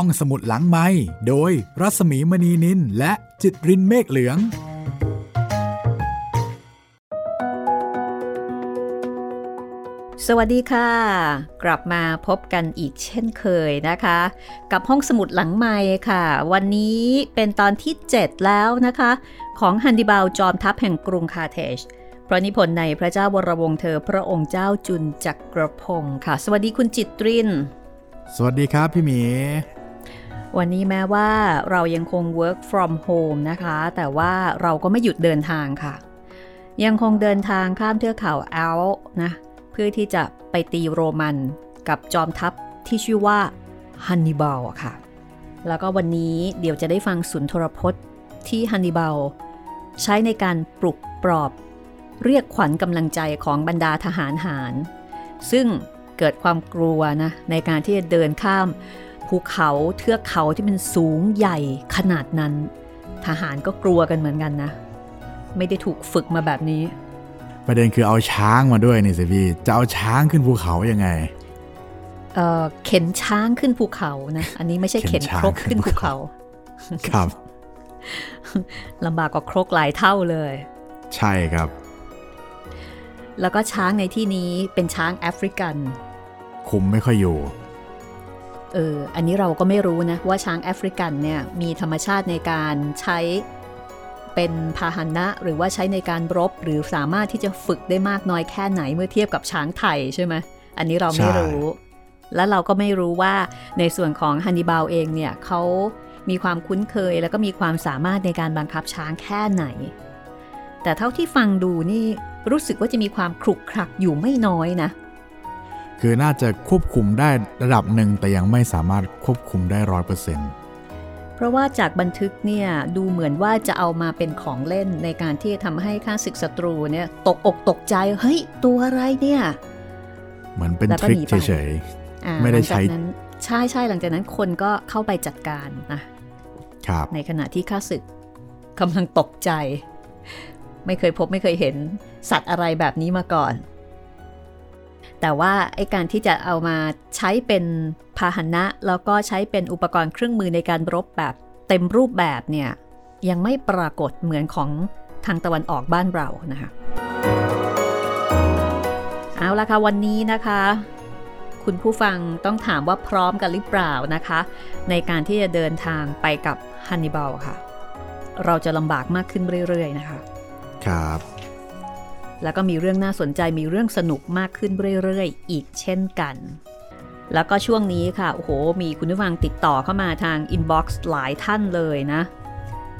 ห้องสมุดหลังไม้โดยรัสมีมณีนินและจิตรินเมฆเหลือง สวัสดีค่ะ กลับมาพบกันอีกเช่นเคยนะคะ กับห้องสมุดหลังไม้ค่ะ วันนี้เป็นตอนที่ 7 แล้วนะคะ ของฮันดิบาลจอมทัพแห่งกรุงคาเทจพระนิพนธ์ในพระเจ้าวรวงเธอพระองค์เจ้าจุนจักรพงศ์ค่ะ สวัสดีคุณจิตริน สวัสดีครับพี่หมี วันนี้แม้ว่าเรายังคง work from home นะคะ แต่ว่าเราก็ไม่หยุดเดินทางค่ะ ยังคงเดินทางข้ามเทือกเขาแอลนะเพื่อที่จะไปตีโรมันกับจอมทัพที่ชื่อว่าฮันนิบาลค่ะ แล้วก็วันนี้เดี๋ยวจะได้ฟังสุนทรพจน์ที่ฮันนิบาลใช้ในการปลุกปลอบ เรียกขวัญกำลังใจของบรรดาทหารหาร ซึ่งเกิดความกลัวนะในการที่จะเดินข้าม ภูเขาเทือกเขาที่มันสูงใหญ่ขนาดนั้น ทหารก็กลัวกันเหมือนกันนะ ไม่ได้ถูกฝึกมาแบบนี้ ประเด็นคือเอาช้างมาด้วยนี่สิพี่จะเอาช้างขึ้นภูเขายังไงเอ่อเข็นช้างขึ้นภูเขานะอันนี้ไม่ใช่เข็เข็นนช้างครกขึ้ขึ้นนภูภูเขาเขาครับลำบากกว่าครกหลายเท่าเลย ใช่ครับ แล้วก็ช้างในที่นี้เป็นช้างแอฟริกัน คุมไม่ค่อยอยู่ เอออันนี้เราก็ไม่รู้นะ ว่าช้างแอฟริกันเนี่ยมีธรรมชาติในการใช้เป็นพาหนะหรือว่าใช้ในการรบ หรือสามารถที่จะฝึกได้มากน้อยแค่ไหนเมื่อเทียบกับช้างไทยใช่ไหมอันนี้เราไม่ใช่รู้ และเราก็ไม่รู้ว่าในส่วนของฮันนิบาลเองเนี่ยเขามีความคุ้นเคยแล้วก็มีความสามารถในการบังคับช้างแค่ไหน แต่เท่าที่ฟังดูนี่รู้สึกว่าจะมีความครุกครักอยู่ไม่น้อยนะ คือน่าจะควบคุมได้ระดับหนึ่งแต่ยังไม่สามารถควบคุมได้ร้อยเปอร์เซ็นต์เพราะว่าจากบันทึกเนี่ยดูเหมือนว่าจะเอามาเป็นของเล่นในการที่จะทำให้ข้าศึกศัตรูเนี่ยตกอกตกใจเฮ้ยตัวอะไรเนี่ย เหมือนเป็นแล้วทก็ริคหนีไปเฉยอ่าไม่ได้ใช้หลังจากนั้นใช่ใช่หลังจากนั้นคนก็เข้าไปจัดการนะๆครับในขณะที่ข้าศึกกำลังตกใจ ไม่เคยพบไม่เคยเห็นสัตว์อะไรแบบนี้มาก่อน แต่ว่าไอการที่จะเอามาใช้เป็นพาหนะ แล้วก็ใช้เป็นอุปกรณ์เครื่องมือในการรบแบบเต็มรูปแบบเนี่ยยังไม่ปรากฏเหมือนของทางตะวันออกบ้านเรานะคะเอาละค่ะวันนี้นะคะ คุณผู้ฟังต้องถามว่าพร้อมกันหรือเปล่านะคะ ในการที่จะเดินทางไปกับฮันนิบาลค่ะ เราจะลำบากมากขึ้นเรื่อยๆนะคะ ครับ แล้วก็มีเรื่องน่าสนใจมีเรื่องสนุกมากขึ้นเรื่อยๆ อีกเช่นกัน แล้วก็ช่วงนี้ค่ะ โอ้โห มีคุณผู้ฟังติดต่อเข้ามาทางอินบ็อกซ์หลายท่านเลยนะ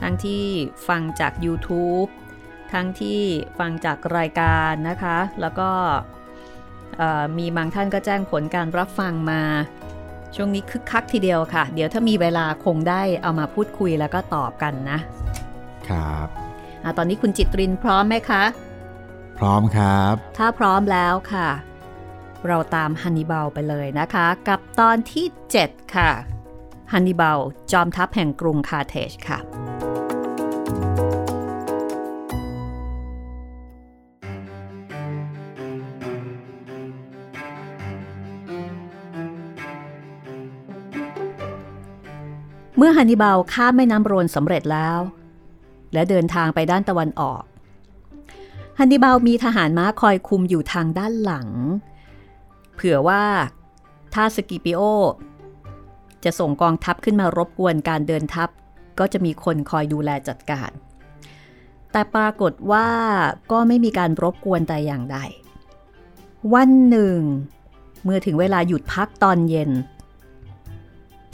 ทั้งที่ฟังจาก YouTube ทั้งที่ฟังจากรายการนะคะ แล้วก็เอ่อมีบางท่านก็แจ้งผลการรับฟังมา ช่วงนี้คึกคักทีเดียวค่ะ เดี๋ยวถ้ามีเวลาคงได้เอามาพูดคุยแล้วก็ตอบกันนะ ครับอะตอนนี้คุณจิตรินพร้อมไหมคะ พร้อมครับ ถ้าพร้อมแล้วค่ะ เราตามฮันนิบาลไปเลยนะคะ กับตอนที่ 7 ค่ะฮันนิบาลจอมทัพแห่งกรุงคาเทจค่ะ เมื่อฮันนิบาลข้ามแม่น้ำโรนสำเร็จแล้ว และเดินทางไปด้านตะวันออก ฮันนิบาลมีทหารม้าคอยคุมอยู่ทางด้านหลัง เผื่อว่าถ้าสกิปิโอ จะส่งกองทัพขึ้นมารบกวนการเดินทัพ ก็จะมีคนคอยดูแลจัดการ แต่ปรากฏว่าก็ไม่มีการรบกวนแต่อย่างใด วันหนึ่ง เมื่อถึงเวลาหยุดพักตอนเย็น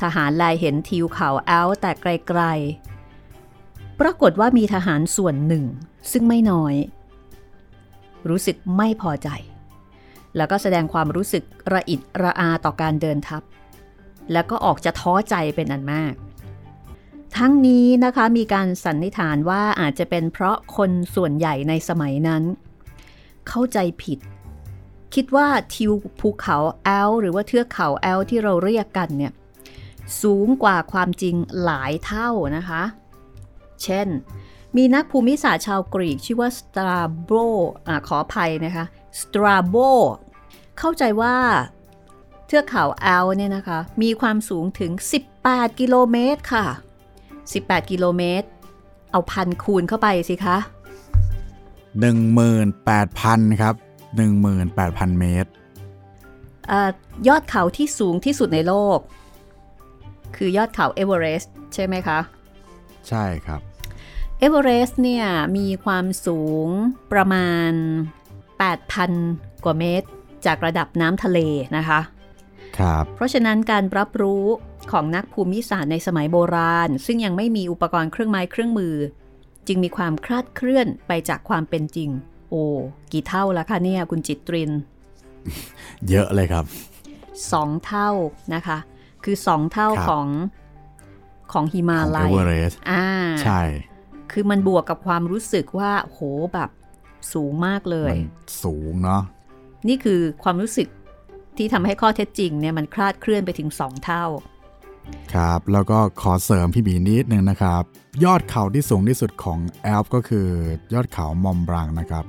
ทหารลายเห็นทิวเขาแอลแต่ไกลๆ ปรากฏว่ามีทหารส่วนหนึ่งซึ่งไม่น้อย รู้สึกไม่พอใจ แล้วก็แสดงความรู้สึกระอิดระอาต่อการเดินทัพ แล้วก็ออกจะท้อใจเป็นอันมาก ทั้งนี้นะคะมีการสันนิษฐานว่าอาจจะเป็นเพราะคนส่วนใหญ่ในสมัยนั้น เข้าใจผิด คิดว่าทิวภูเขาแอลหรือว่าเทือกเขาแอลที่เราเรียกกันเนี่ยสูงกว่าความจริงหลายเท่านะคะ เช่น มีนักภูมิศาสตร์ชาวกรีก ชื่อว่าสตราโบอ่าขออภัยนะคะสตราโบเข้าใจว่าเทือกเขาแอลเนี่ยนะคะ มีความสูงถึง 18 กิโลเมตรค่ะ 18 กิโลเมตร เอาพันคูณเข้าไปสิคะ 18,000 ครับ 18,000 เมตรเออยอดเขาที่สูงที่สุดในโลก คือยอดเขาเอเวอเรสต์ใช่ไหมคะ ใช่ครับ เอเวอเรสต์เนี่ยมีความสูงประมาณ 8,000 กว่าเมตร จากระดับน้ำทะเลนะคะครับเพราะฉะนั้นการรับรู้ของนักภูมิศาสตร์ในสมัยโบราณ ซึ่งยังไม่มีอุปกรณ์เครื่องไม้เครื่องมือ จึงมีความคลาดเคลื่อนไปจากความเป็นจริง โอ้กี่เท่าแล้วคะเนี่ยคุณจิตริน เยอะเลยครับสองเท่านะคะ คือสองเท่าครับของของฮิมาของลัเอยเวอเรสต์อ่าใช่ คือมันบวกกับความรู้สึกว่าโหแบบสูงมากเลยมันสูงเนาะนี่คือความรู้สึกที่ทำให้ข้อเท็จจริงเนี่ยมันคลาดเคลื่อนไปถึง2เท่า ครับ แล้วก็ขอเสริมพี่บีนิดนึงนะครับ ยอดเขาที่สูงที่สุดของแอลป์ก็คือยอดเขามงบล็องนะครับ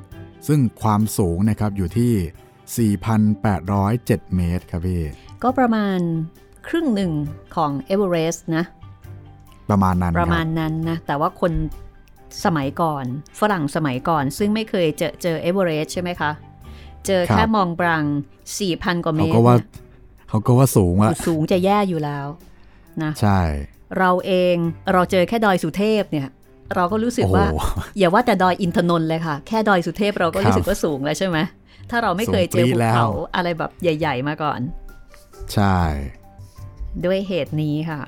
ซึ่งความสูงนะครับอยู่ที่ 4,807 เมตรครับพี่ ก็ประมาณครึ่งหนึ่งของเอเวอเรสต์นะ ประมาณนั้นคปบระมาณนั้นนะ แต่ว่าคน สมัยก่อน ฝรั่งสมัยก่อน ซึ่งไม่เคยเจอเจอเอเวอเรสต์ใช่ไหมคะ เจอแค่มองบรัง 4,000 กว่าเมเขาตรก็ว่าเนี่ยเขาก็ว่าสูงละสูงจะแย่อยู่แล้วนะใช่ เราเองเราเจอแค่ดอยสุเทพเนี่ย เราก็รู้สึกโอ้โหว่า อย่าว่าแต่ดอยอินทนนท์เลยค่ะ แค่ดอยสุเทพเราก็ครับรู้สึกว่าสูงแล้วใช่ไหมถ้าเราไม่เคยเจอสูงปรี๊ภูดแล้วเขาอะไรแบบใหญ่ ๆ มาก่อน ใช่ ด้วยเหตุนี้ค่ะ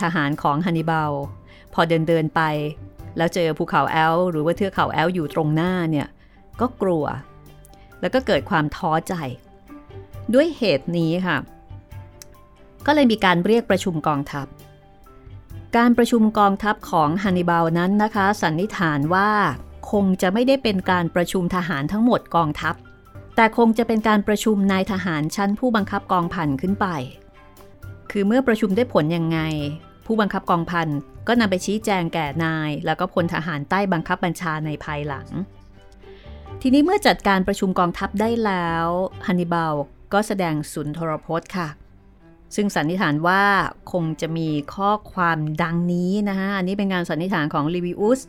ทหารของฮันนิบาลพอเดินเดินๆไป แล้วเจอภูเขาแอลหรือว่าเทือกเขาแอลอยู่ตรงหน้าเนี่ยก็กลัว แล้วก็เกิดความท้อใจ ด้วยเหตุนี้ค่ะ ก็เลยมีการเรียกประชุมกองทัพ การประชุมกองทัพของฮันนิบาลนั้นนะคะ สันนิษฐานว่าคงจะไม่ได้เป็นการประชุมทหารทั้งหมดกองทัพ แต่คงจะเป็นการประชุมนายทหารชั้นผู้บังคับกองพันขึ้นไป คือเมื่อประชุมได้ผลยังไง ผู้บังคับกองพัน ก็นำไปชี้แจงแก่นาย แล้วก็พลทหารใต้บังคับบัญชาในภายหลัง ทีนี้เมื่อจัดการประชุมกองทัพได้แล้วฮันนิบาลก็แสดงสุนทรพจน์ค่ะ ซึ่งสันนิษฐานว่าคงจะมีข้อความดังนี้นะคะอันนี้เป็นงานสันนิษฐานของลิวิอุส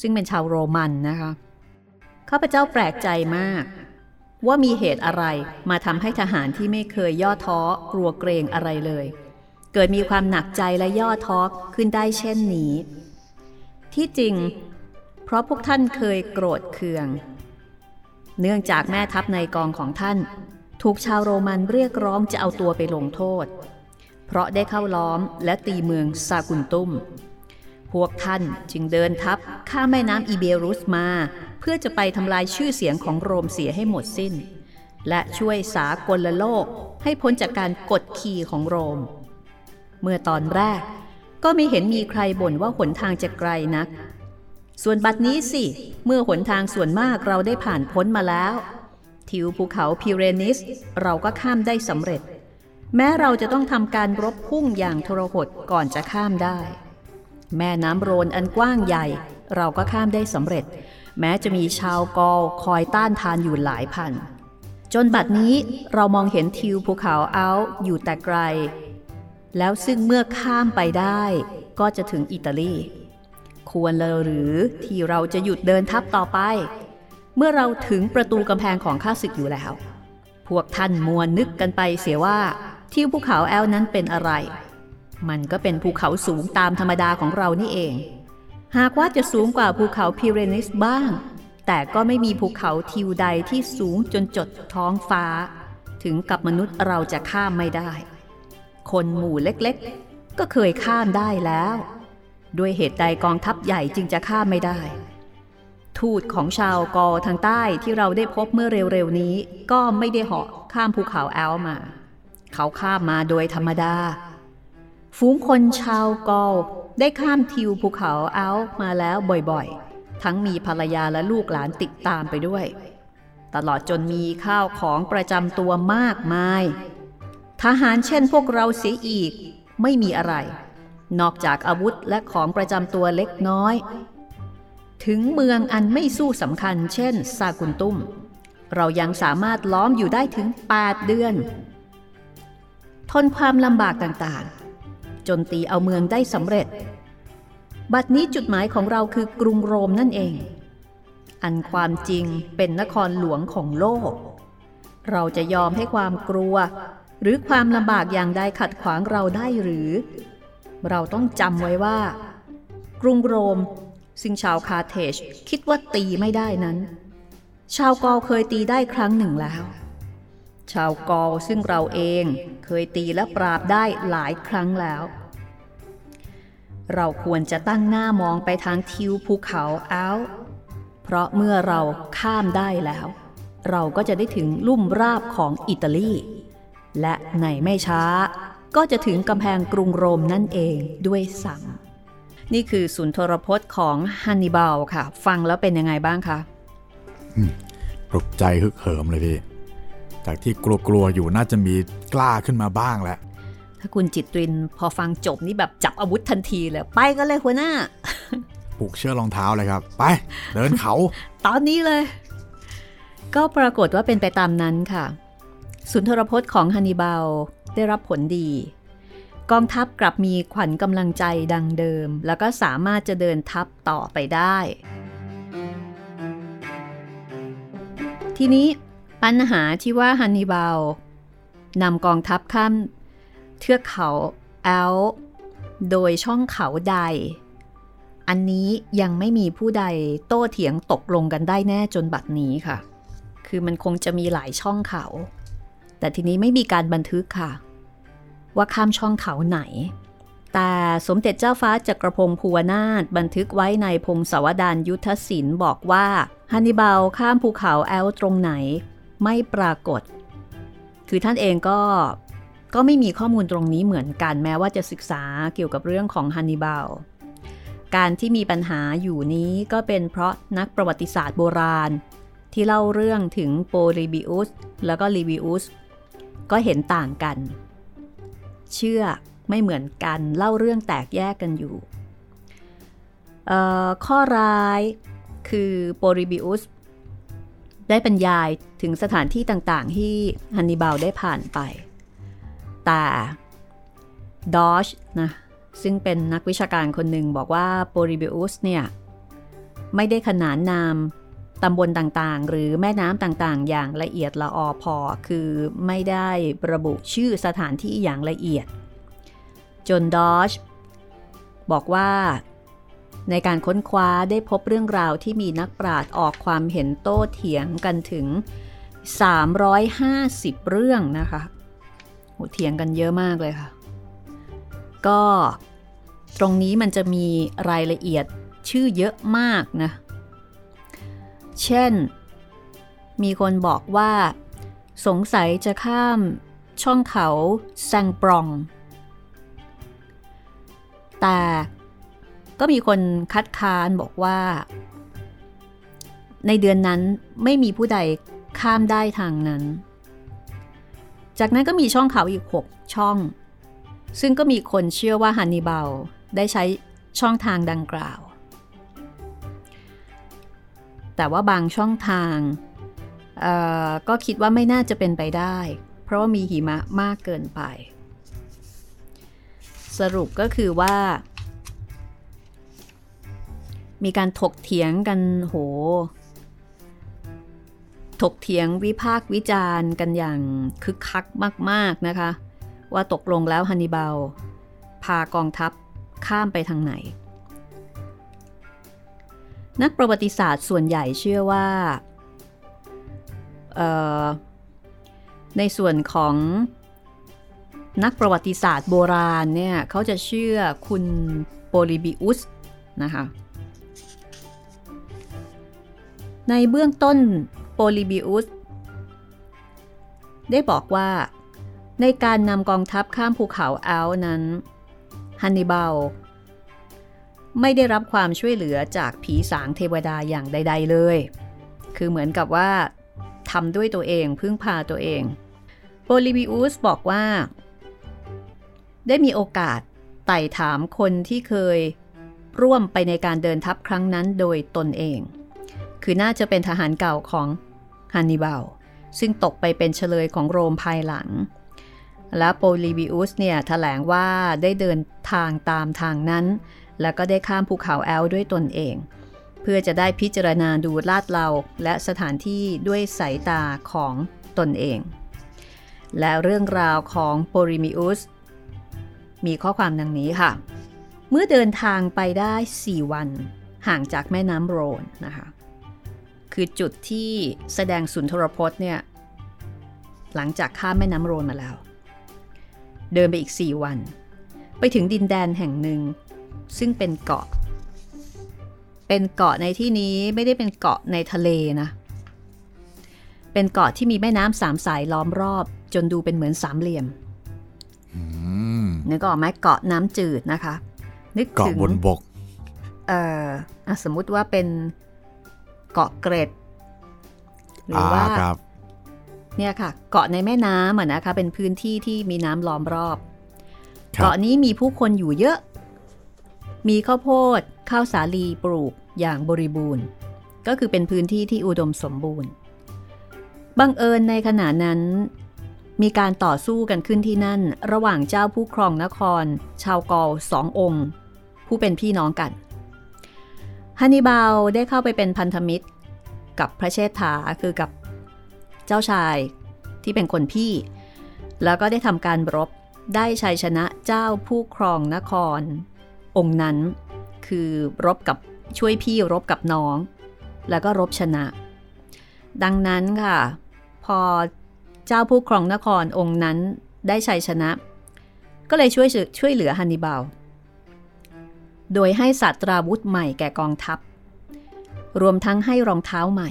ซึ่งเป็นชาวโรมันนะคะข้าพเจ้าแปลกใจมาก ว่ามีเหตุอะไรมาทำให้ทหารที่ไม่เคยย่อท้อกลัวเกรงอะไรเลย เกิดมีความหนักใจและย่อท้อขึ้นได้เช่นนี้ ที่จริง เพราะพวกท่านเคยโกรธเคือง เนื่องจากแม่ทัพในกองของท่าน ถูกชาวโรมันเรียกร้องจะเอาตัวไปลงโทษ เพราะได้เข้าล้อมและตีเมืองซากุนตุมพวกท่านจึงเดินทัพข้ามแม่น้ำอีเบรุสมา เพื่อจะไปทำลายชื่อเสียงของโรมเสียให้หมดสิ้น และช่วยสากลโลกให้พ้นจากการกดขี่ของโรม เมื่อตอนแรก ก็ไม่เห็นมีใครบ่นว่าหนทางจะไกลนัก ส่วนบัดนี้สิ เมื่อหนทางส่วนมากเราได้ผ่านพ้นมาแล้ว ทิวภูเขาพิเรนิสเราก็ข้ามได้สำเร็จ แม้เราจะต้องทำการรบพุ่งอย่างทรหดก่อนจะข้ามได้ แม่น้ำโรนอันกว้างใหญ่ เราก็ข้ามได้สำเร็จ แม้จะมีชาวกอลคอยต้านทานอยู่หลายพันจนบัดนี้เรามองเห็นทิวภูเขาเอัลป์อยู่แต่ไกล แล้วซึ่งเมื่อข้ามไปได้ก็จะถึงอิตาลี ควรเลยหรือที่เราจะหยุดเดินทัพต่อไป เมื่อเราถึงประตูกำแพงของข้าศึกอยู่แล้ว พวกท่านมัวนึกกันไปเสียว่าทิวภูเขาแอลนั้นเป็นอะไร มันก็เป็นภูเขาสูงตามธรรมดาของเรานี่เอง หากว่าจะสูงกว่าภูเขาพิเรนิสบ้าง แต่ก็ไม่มีภูเขาทิวใดที่สูงจนจดท้องฟ้า ถึงกับมนุษย์เราจะข้ามไม่ได้ คนหมู่เล็กๆ ก็เคยข้ามได้แล้ว ด้วยเหตุใดกองทัพใหญ่จึงจะข้ามไม่ได้ ทูตของชาวกอทางใต้ที่เราได้พบเมื่อเร็วๆนี้ ก็ไม่ได้เหาะข้ามภูเขาแอลมา เขาข้ามมาโดยธรรมดา ฝูงคนชาวกอได้ข้ามทิวภูเขาแอลมาแล้วบ่อยๆ ทั้งมีภรรยาและลูกหลานติดตามไปด้วย ตลอดจนมีข้าวของประจำตัวมากมาย ทหารเช่นพวกเราเสียอีก ไม่มีอะไร นอกจากอาวุธและของประจำตัวเล็กน้อย ถึงเมืองอันไม่สู้สำคัญ เช่นซากุนตุ้ม เรายังสามารถล้อมอยู่ได้ถึง 8 เดือน ทนความลำบากต่างๆ จนตีเอาเมืองได้สำเร็จ บัดนี้จุดหมายของเราคือกรุงโรมนั่นเอง อันความจริงเป็นนครหลวงของโลก เราจะยอมให้ความกลัว หรือความลำบากอย่างใดขัดขวางเราได้หรือ เราต้องจำไว้ว่า กรุงโรม ซึ่งชาวคาเทจคิดว่าตีไม่ได้นั้น ชาวกอเคยตีได้ครั้งหนึ่งแล้ว ชาวกอซึ่งเราเองเคยตีและปราบได้หลายครั้งแล้ว เราควรจะตั้งหน้ามองไปทางทิวภูเขาอ้าเพราะเมื่อเราข้ามได้แล้ว เราก็จะได้ถึงลุ่มราบของอิตาลี และในไม่ช้าก็จะถึงกำแพงกรุงโรมนั่นเองด้วยซ้ำนี่คือสุนทรพจน์ของฮันนิบาลค่ะ ฟังแล้วเป็นยังไงบ้างคะปลุกใจฮึกเหิมเลยพี่ จากที่กลัวๆอยู่น่าจะมีกล้าขึ้นมาบ้างแล้วถ้าคุณจิตรินพอฟังจบนี่แบบจับอาวุธทันทีเลย ไปกันเลยหัวหน้าปลูกเชือกรองเท้าเลยครับ ไปเดินเขา ตอนนี้เลย ก็ปรากฏว่าเป็นไปตามนั้นค่ะ สุนทรพจน์ของฮันนิบาลได้รับผลดี กองทัพกลับมีขวัญกำลังใจดังเดิม แล้วก็สามารถจะเดินทัพต่อไปได้ ทีนี้ปัญหาที่ว่าฮันนิบาลนำกองทัพข้ามเทือกเขาแอลโดยช่องเขาใด อันนี้ยังไม่มีผู้ใดโต้เถียงตกลงกันได้แน่จนบัดนี้ค่ะ คือมันคงจะมีหลายช่องเขา แต่ทีนี้ไม่มีการบันทึกค่ะ ว่าข้ามช่องเขาไหน แต่สมเด็จเจ้าฟ้าจักรพงศ์ภูวนาถบันทึกไว้ในพงศาวดารยุทธศิลป์บอกว่าฮันนิบาลข้ามภูเขาแอลตรงไหน ไม่ปรากฏ คือท่านเองก็ก็ไม่มีข้อมูลตรงนี้เหมือนกันแม้ว่าจะศึกษาเกี่ยวกับเรื่องของฮันนิบาลการที่มีปัญหาอยู่นี้ก็เป็นเพราะนักประวัติศาสตร์โบราณ ที่เล่าเรื่องถึงโปลิบิอุสแล้วก็ลิบิอุส ก็เห็นต่างกัน เชื่อไม่เหมือนกันเล่าเรื่องแตกแยกกันอยู่ ข้อร้ายคือโปลิบิอุสได้บรรยายถึงสถานที่ต่างๆ ที่ฮันนิบาลได้ผ่านไป แต่ดอชนะซึ่งเป็นนักวิชาการคนหนึ่งบอกว่าโปริบิอุสเนี่ย ไม่ได้ขนานนาม ตำบลต่างๆ หรือแม่น้ำต่างๆ อย่างละเอียดละออพอ คือไม่ได้ระบุชื่อสถานที่อย่างละเอียด จนดอชบอกว่า ในการค้นคว้าได้พบเรื่องราวที่มีนักปราชญ์ออกความเห็นโต้เถียงกันถึง 350 เรื่องนะคะโหเถียงกันเยอะมากเลยค่ะ ก็ตรงนี้มันจะมีรายละเอียดชื่อเยอะมากนะ เช่น มีคนบอกว่า สงสัยจะข้ามช่องเขาแซงปรอง แต่ก็มีคนคัดค้านบอกว่า ในเดือนนั้นไม่มีผู้ใดข้ามได้ทางนั้น จากนั้นก็มีช่องเขาอีก 6 ช่อง ซึ่งก็มีคนเชื่อว่าฮันนิบาลได้ใช้ช่องทางดังกล่าว แต่ว่าบางช่องทางก็คิดว่าไม่น่าจะเป็นไปได้ เพราะว่ามีหิมะมากเกินไป สรุปก็คือว่า มีการถกเถียงกันโห ถกเถียงวิพากษ์วิจารณ์กันอย่างคึกคักมาก ๆ นะคะ ว่าตกลงแล้วฮันนิบาลพากองทัพข้ามไปทางไหน นักประวัติศาสตร์ส่วนใหญ่เชื่อว่าในส่วนของนักประวัติศาสตร์โบราณเนี่ยเขาจะเชื่อคุณโปลิบิอุสนะคะในเบื้องต้นโปลิบิอุสได้บอกว่าในการนำกองทัพข้ามภูเขาอัลนั้นฮันนิบาล ไม่ได้รับความช่วยเหลือจากผีสางเทวดาอย่างใด ๆ เลย คือเหมือนกับว่าทำด้วยตัวเองพึ่งพาตัวเองโปลิบิอุสบอกว่า ได้มีโอกาสไต่ถามคนที่เคยร่วมไปในการเดินทัพครั้งนั้นโดยตนเอง คือน่าจะเป็นทหารเก่าของฮันนิบาล ซึ่งตกไปเป็นเฉลยของโรมภายหลัง และโปลิบิอุสเนี่ยถแถลงว่าได้เดินทางตามทางนั้น แล้วก็ได้ข้ามภูเขาแอลด้วยตนเอง เพื่อจะได้พิจารณาดูลาดเราและสถานที่ด้วยสายตาของตนเอง และเรื่องราวของโปลิมิอุสมีข้อความดังนี้ค่ะ เมื่อเดินทางไปได้ 4 วัน ห่างจากแม่น้ำโรนนะคะ คือจุดที่แสดงสุนทรพจน์เนี่ย หลังจากข้ามแม่น้ำโรนมาแล้ว เดินไปอีก 4 วัน ไปถึงดินแดนแห่งหนึ่ง ซึ่งเป็นเกาะ เป็นเกาะในที่นี้ไม่ได้เป็นเกาะในทะเลนะ เป็นเกาะที่มีแม่น้ำสามสายล้อมรอบ จนดูเป็นเหมือนสามเหลี่ยมนึกออกไหมเกาะน้ำจืดนะคะ นึกถึงเกาะบนบก เอ่อสมมุติว่าเป็นเกาะเกร็ด หรือว่าเนี่ยค่ะ เกาะในแม่น้ำอะนะคะ เป็นพื้นที่ที่มีน้ำล้อมรอบ เกาะนี้มีผู้คนอยู่เยอะ มีข้าวโพด ข้าวสาลีปลูกอย่างบริบูรณ์ ก็คือเป็นพื้นที่ที่อุดมสมบูรณ์ บังเอิญในขณะนั้น มีการต่อสู้กันขึ้นที่นั่น ระหว่างเจ้าผู้ครองนคร ชาวกอลสององค์ ผู้เป็นพี่น้องกันฮันนิบาลได้เข้าไปเป็นพันธมิตร กับพระเชษฐาคือกับเจ้าชายที่เป็นคนพี่ แล้วก็ได้ทำการรบได้ชัยชนะเจ้าผู้ครองนคร องค์นั้น คือรบกับช่วยพี่รบกับน้อง แล้วก็รบชนะ ดังนั้นค่ะ พอเจ้าผู้ครองนครองค์นั้นได้ชัยชนะ ก็เลยช่วยช่วยเหลือฮันนิบาล โดยให้สัตราวุธใหม่แก่กองทัพ รวมทั้งให้รองเท้าใหม่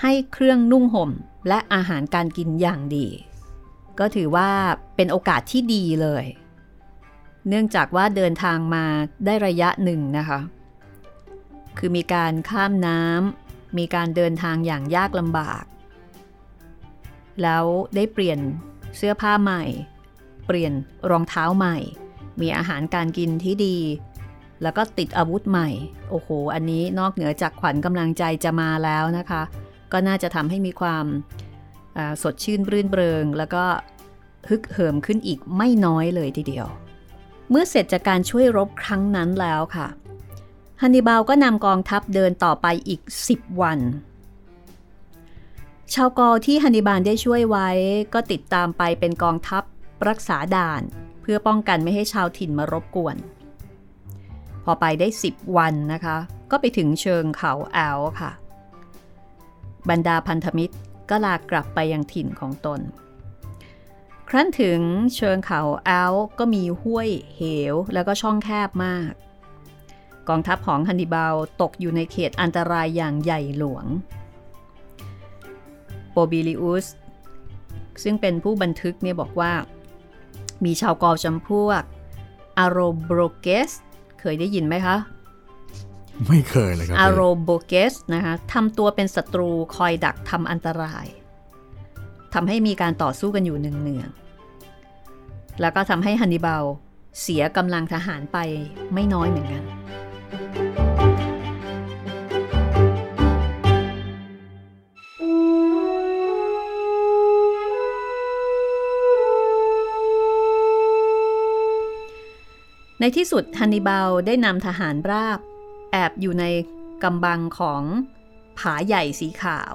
ให้เครื่องนุ่งห่มและอาหารการกินอย่างดี ก็ถือว่าเป็นโอกาสที่ดีเลย เนื่องจากว่าเดินทางมาได้ระยะหนึ่งนะคะ คือมีการข้ามน้ำมีการเดินทางอย่างยากลำบาก แล้วได้เปลี่ยนเสื้อผ้าใหม่ เปลี่ยนรองเท้าใหม่ มีอาหารการกินที่ดี แล้วก็ติดอาวุธใหม่ โอ้โห อันนี้นอกเหนือจากขวัญกำลังใจจะมาแล้วนะคะ ก็น่าจะทำให้มีความสดชื่นรื่นเริง แล้วก็ฮึกเหิมขึ้นอีกไม่น้อยเลยทีเดียว เมื่อเสร็จจากการช่วยรบครั้งนั้นแล้วค่ะฮันนิบาลก็นำกองทัพเดินต่อไปอีก 10 วัน ชาวกอที่ฮันนิบาลได้ช่วยไว้ก็ติดตามไปเป็นกองทัพรักษาด่าน เพื่อป้องกันไม่ให้ชาวถิ่นมารบกวน พอไปได้ 10 วันนะคะ ก็ไปถึงเชิงเขาแอลค่ะ บรรดาพันธมิตรก็ลากลับไปยังถิ่นของตน ครั้นถึงเชิงเขาแอลก็มีห้วยเหวแล้วก็ช่องแคบมาก กองทัพของฮันนิบาลตกอยู่ในเขตอันตรายอย่างใหญ่หลวง โปบิลิอุส ซึ่งเป็นผู้บันทึกเนี่ยบอกว่า มีชาวกอจำพวกอารโบรเกส เคยได้ยินไหมคะ ไม่เคยเลยครับอาโรโบเกสนะคะทำตัวเป็นศัตรูคอยดักทำอันตราย ทำให้มีการต่อสู้กันอยู่เนืองแล้วก็ทำให้ฮันนิบาลเสียกำลังทหารไปไม่น้อยเหมือนกัน ในที่สุดฮันนิบาลได้นำทหารราบ แอบอยู่ในกำบังของผาใหญ่สีขาว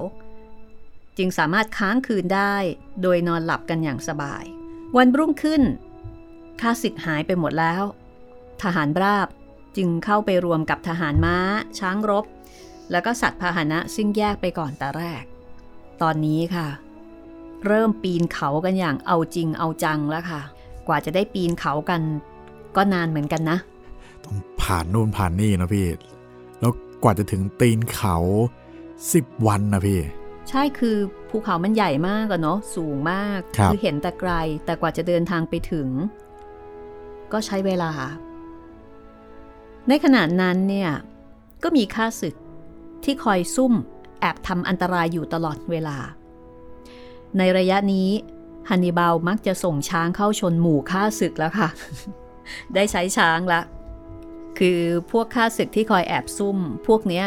จึงสามารถค้างคืนได้โดยนอนหลับกันอย่างสบาย วันรุ่งขึ้นข้าศึกหายไปหมดแล้ว ทหารราบจึงเข้าไปรวมกับทหารม้า ช้างรบ แล้วก็สัตว์พาหนะซึ่งแยกไปก่อนแต่แรก ตอนนี้ค่ะ เริ่มปีนเขากันอย่างเอาจริงเอาจังแล้วค่ะ กว่าจะได้ปีนเขากันก็นานเหมือนกันนะ ต้องผ่านนู่นผ่านนี่นะพี่ แล้วกว่าจะถึงตีนเขาสิบวันนะพี่ ใช่คือภูเขามันใหญ่มากอะเนาะสูงมากคคือเห็นแต่ไกล แต่กว่าจะเดินทางไปถึง ก็ใช้เวลา ในขณะนั้นเนี่ย ก็มีข้าศึกที่คอยซุ่มแอบทำอันตรายอยู่ตลอดเวลา ในระยะนี้ฮันนิบาลมักจะส่งช้างเข้าชนหมู่ข้าศึกแล้วค่ะ ได้ใช้ช้างละ คือพวกข้าศึกที่คอยแอบซุ่ม พวกเนี้ย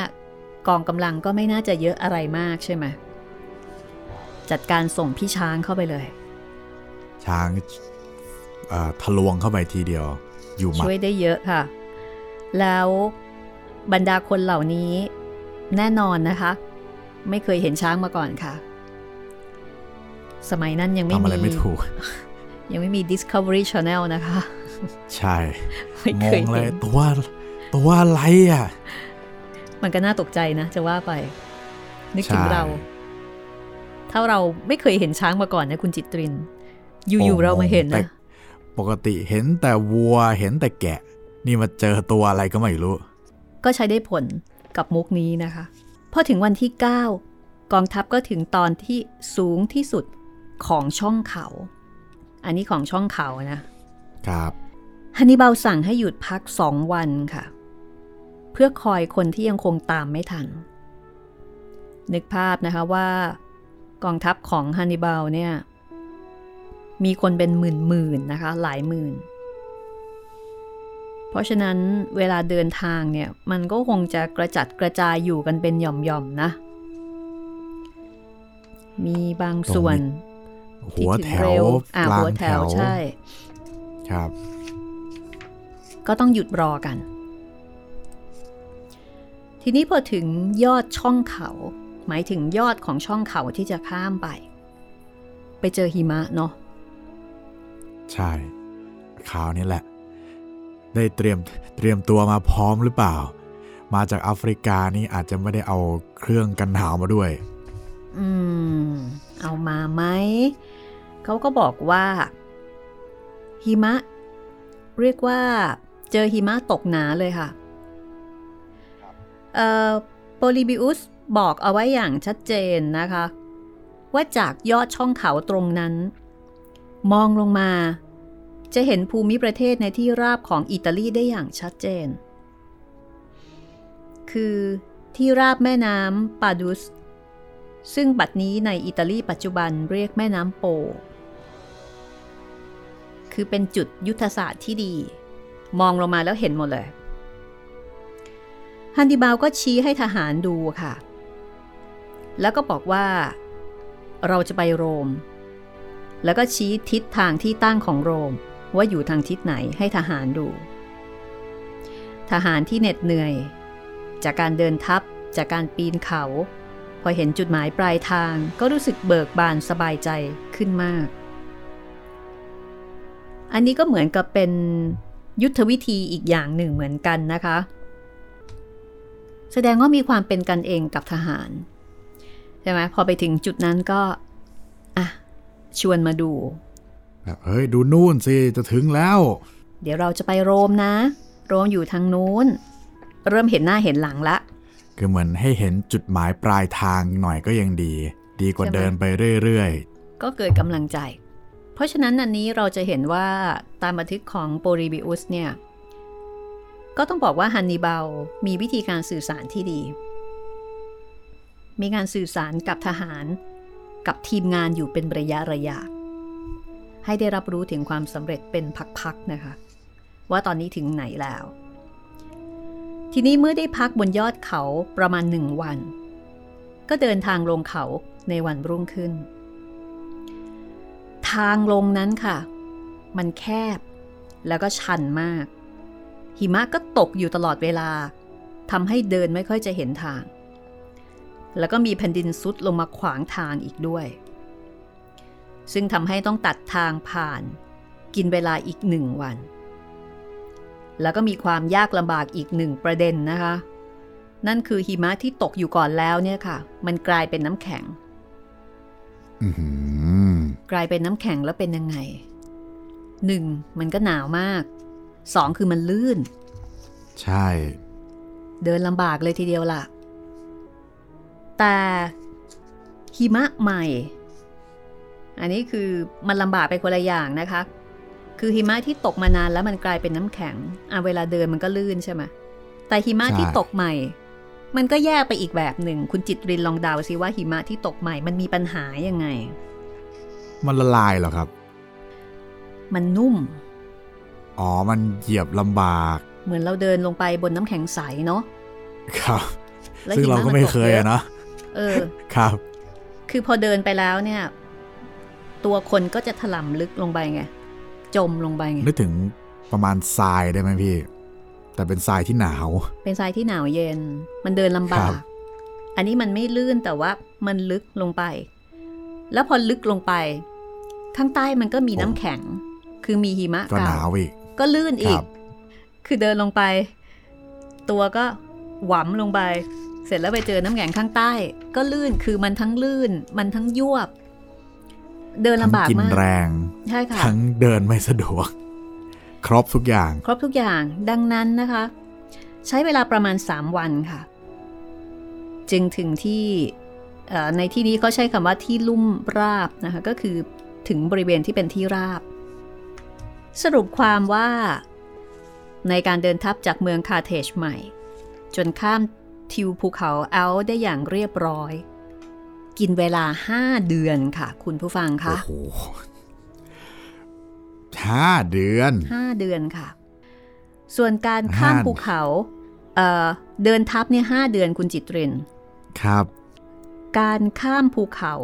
กองกำลังก็ไม่น่าจะเยอะอะไรมากใช่ไหม จัดการส่งพี่ช้างเข้าไปเลย ช้างทะลวงเข้าไปทีเดียว อยู่ช่วยได้เยอะค่ะ แล้วบรรดาคนเหล่านี้แน่นอนนะคะ ไม่เคยเห็นช้างมาก่อนค่ะ สมัยนั้นยังไม่มีไม่ถูก ยังไม่มี Discovery Channel นะคะ ใช่งงเลยตัวตัวอะไรอะ มันก็น่าตกใจนะ จะว่าไป นึกถึงเรา ถ้าเราไม่เคยเห็นช้างมาก่อนนะคุณจิตริน อยู่ๆเรามาเห็นนะปกติเห็นแต่วัวเห็นแต่แกะ นี่มาเจอตัวอะไรก็ไม่รู้ ก็ใช้ได้ผลกับมุกนี้นะคะ พอถึงวันที่ 9 กองทัพก็ถึงตอนที่สูงที่สุดของช่องเขา อันนี้ของช่องเขานะครับฮันนิบาลสั่งให้หยุดพักสองวันค่ะ เพื่อคอยคนที่ยังคงตามไม่ทัน นึกภาพนะคะว่า กองทัพของฮันนิบาลเนี่ย มีคนเป็นหมื่นๆนะคะ หลายหมื่น เพราะฉะนั้นเวลาเดินทางเนี่ย มันก็คงจะกระจัดกระจายอยู่กันเป็นหย่อมๆนะ มีบางส่วน หัวแถวกลางแถวใช่ ครับ ก็ต้องหยุดรอกัน ทีนี้พอถึงยอดช่องเขา หมายถึงยอดของช่องเขาที่จะข้ามไป ไปเจอหิมะเนาะใช่ข่าวนี้แหละ ได้เตรียมเตรียมตัวมาพร้อมหรือเปล่า มาจากแอฟริกานี่อาจจะไม่ได้เอาเครื่องกันหนาวมาด้วย อืม เอามาไหมเขาก็บอกว่าหิมะ เรียกว่า เจอหิมะตกหนาเลยค่ะโป ลิบิอุสบอกเอาไว้อย่างชัดเจนนะคะ ว่าจากยอดช่องเขาตรงนั้น มองลงมา จะเห็นภูมิประเทศในที่ราบของอิตาลีได้อย่างชัดเจน คือที่ราบแม่น้ำปาดุส ซึ่งบัดนี้ในอิตาลีปัจจุบันเรียกแม่น้ำโป คือเป็นจุดยุทธศาสตร์ที่ดี มองลงมาแล้วเห็นหมดเลย ฮันดิบาลก็ชี้ให้ทหารดูค่ะ แล้วก็บอกว่า เราจะไปโรม แล้วก็ชี้ทิศทางที่ตั้งของโรม ว่าอยู่ทางทิศไหนให้ทหารดู ทหารที่เหน็ดเหนื่อย จากการเดินทัพจากการปีนเขา พอเห็นจุดหมายปลายทางก็รู้สึกเบิกบานสบายใจขึ้นมาก อันนี้ก็เหมือนกับเป็นยุทธวิธีอีกอย่างหนึ่งเหมือนกันนะคะ แสดงว่ามีความเป็นกันเองกับทหารใช่ไหมพอไปถึงจุดนั้นก็อะชวนมาดูแบบเฮ้ยดูนู่นสิจะถึงแล้ว เดี๋ยวเราจะไปโรมนะ โรมอยู่ทางนู้น เริ่มเห็นหน้าเห็นหลังละ คือเหมือนให้เห็นจุดหมายปลายทางหน่อยก็ยังดี ดีกว่าเดินไปเรื่อยๆ ก็เกิดกำลังใจ เพราะฉะนั้นอันนี้เราจะเห็นว่าตามบันทึกของโปริบิอุสเนี่ย ก็ต้องบอกว่าฮันนิบาลมีวิธีการสื่อสารที่ดี มีการสื่อสารกับทหารกับทีมงานอยู่เป็นระยะระยะ ให้ได้รับรู้ถึงความสำเร็จเป็นพักๆนะคะ ว่าตอนนี้ถึงไหนแล้ว ทีนี้เมื่อได้พักบนยอดเขาประมาณหนึ่งวัน ก็เดินทางลงเขาในวันรุ่งขึ้น ทางลงนั้นค่ะ มันแคบแล้วก็ชันมาก หิมะก็ตกอยู่ตลอดเวลาทำให้เดินไม่ค่อยจะเห็นทาง แล้วก็มีแผ่นดินซุดลงมาขวางทางอีกด้วย ซึ่งทำให้ต้องตัดทางผ่าน กินเวลาอีกหนึ่งวัน แล้วก็มีความยากลำบากอีกหนึ่งประเด็นนะคะ นั่นคือหิมะที่ตกอยู่ก่อนแล้วเนี่ยค่ะ มันกลายเป็นน้ำแข็งกลายเป็นน้ำแข็งแล้วเป็นยังไงหนึ่งมันก็หนาวมาก สองคือมันลื่น ใช่ เดินลำบากเลยทีเดียวล่ะ แต่หิมะใหม่ อันนี้คือมันลำบากไปคนละอย่างนะคะ คือหิมะที่ตกมานานแล้วมันกลายเป็นน้ำแข็งอะเวลาเดินมันก็ลื่นใช่ไหมแต่หิมะที่ตกใหม่ มันก็แยกไปอีกแบบหนึ่ง คุณจิตรินลองเดาซิว่าหิมะที่ตกใหม่มันมีปัญหายังไง มันละลายเหรอครับ มันนุ่ม อ๋อ มันเหยียบลำบาก เหมือนเราเดินลงไปบนน้ำแข็งใสเนาะ ครับ ซึ่งเราก็ไม่เคยอะเนาะเออ ครับ คือพอเดินไปแล้วเนี่ยพตัวคนก็จะถล่มลึกลงไปไง จมลงไปไง นึกถึงประมาณทรายได้ไหมพี่ แต่เป็นทรายที่หนาว เป็นทรายที่หนาวเย็น มันเดินลำบาครักบอันนี้มันไม่ลื่นแต่ว่ามันลึกลงไป แล้วพอลึกลงไป ข้างใต้มันก็มีน้ำแข็ง คือมีหิมะก็หเก่านาวอีก ก็ลื่นอีคกรับคือเดินลงไป ตัวก็หวำลงไป เสร็จแล้วไปเจอน้ำแข็งข้างใต้ ก็ลื่นคือมันทั้งลื่น มันทั้งยวบ เดินทั้งลำบากกินมากแรงใช่ค่ะทั้งเดินไม่สะดวก ครบทุกอย่าง ครบทุกอย่างดังนั้นนะคะ ใช้เวลาประมาณ 3 วันค่ะ จึงถึงที่เอ่อในที่นี้เขาใช้คำว่าที่ลุ่มราบนะคะ ก็คือถึงบริเวณที่เป็นที่ราบ สรุปความว่า ในการเดินทัพจากเมืองคาเทจใหม่ จนข้ามทิวภูเขาแอลป์ได้อย่างเรียบร้อย กินเวลา5เดือนค่ะ คุณผู้ฟังคะโอ้โหห้าเดือน5เดือนค่ะ ส่วนการข้ามห้าภูเขาเอ่อเดินทัพเนี่ยหเดือนคุณจิตรินครับ การข้ามภูเขา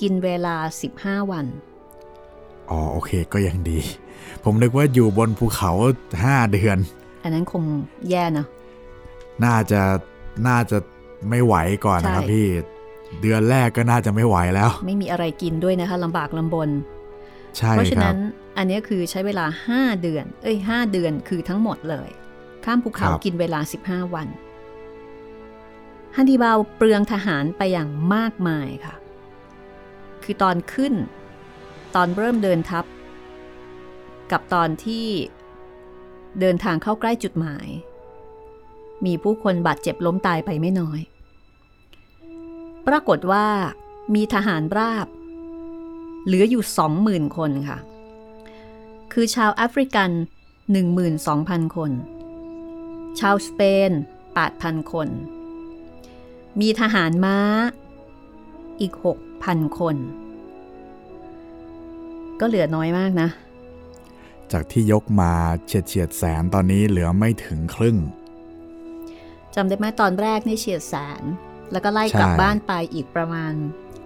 กินเวลา 15 วัน อ๋อโอเคก็ยังดี ผมนึกว่าอยู่บนภูเขาห้าเดือน อันนั้นคงแย่เนอะน่าจะน่าจะไม่ไหวก่อนนะครับใช่พี่ เดือนแรกก็น่าจะไม่ไหวแล้ว ไม่มีอะไรกินด้วยนะคะลำบากลำบน ใช่เพราะฉะครันั้บนอันนี้คือใช้เวลา 5 เดือน เอ้ย 5 เดือนคือทั้งหมดเลย ข้ามภูเขาครับกินเวลา 15 วันฮันนีบาลเปลืองทหารไปอย่างมากมายค่ะ คือตอนขึ้น ตอนเริ่มเดินทัพกับตอนที่เดินทางเข้าใกล้จุดหมาย มีผู้คนบาดเจ็บล้มตายไปไม่น้อย ปรากฏว่ามีทหารราบ เหลืออยู่20,000คนค่ะ คือชาวแอฟริกัน 12,000 คน ชาวสเปน 8,000 คน มีทหารม้า อีก 6,000 คน ก็เหลือน้อยมากนะ จากที่ยกมาเฉียดเฉียดๆแสนตอนนี้เหลือไม่ถึงครึ่งจำได้ไหมตอนแรกนี่เฉียดแสน แล้วก็ไล่กลับใช่บ้านไปอีกประมาณ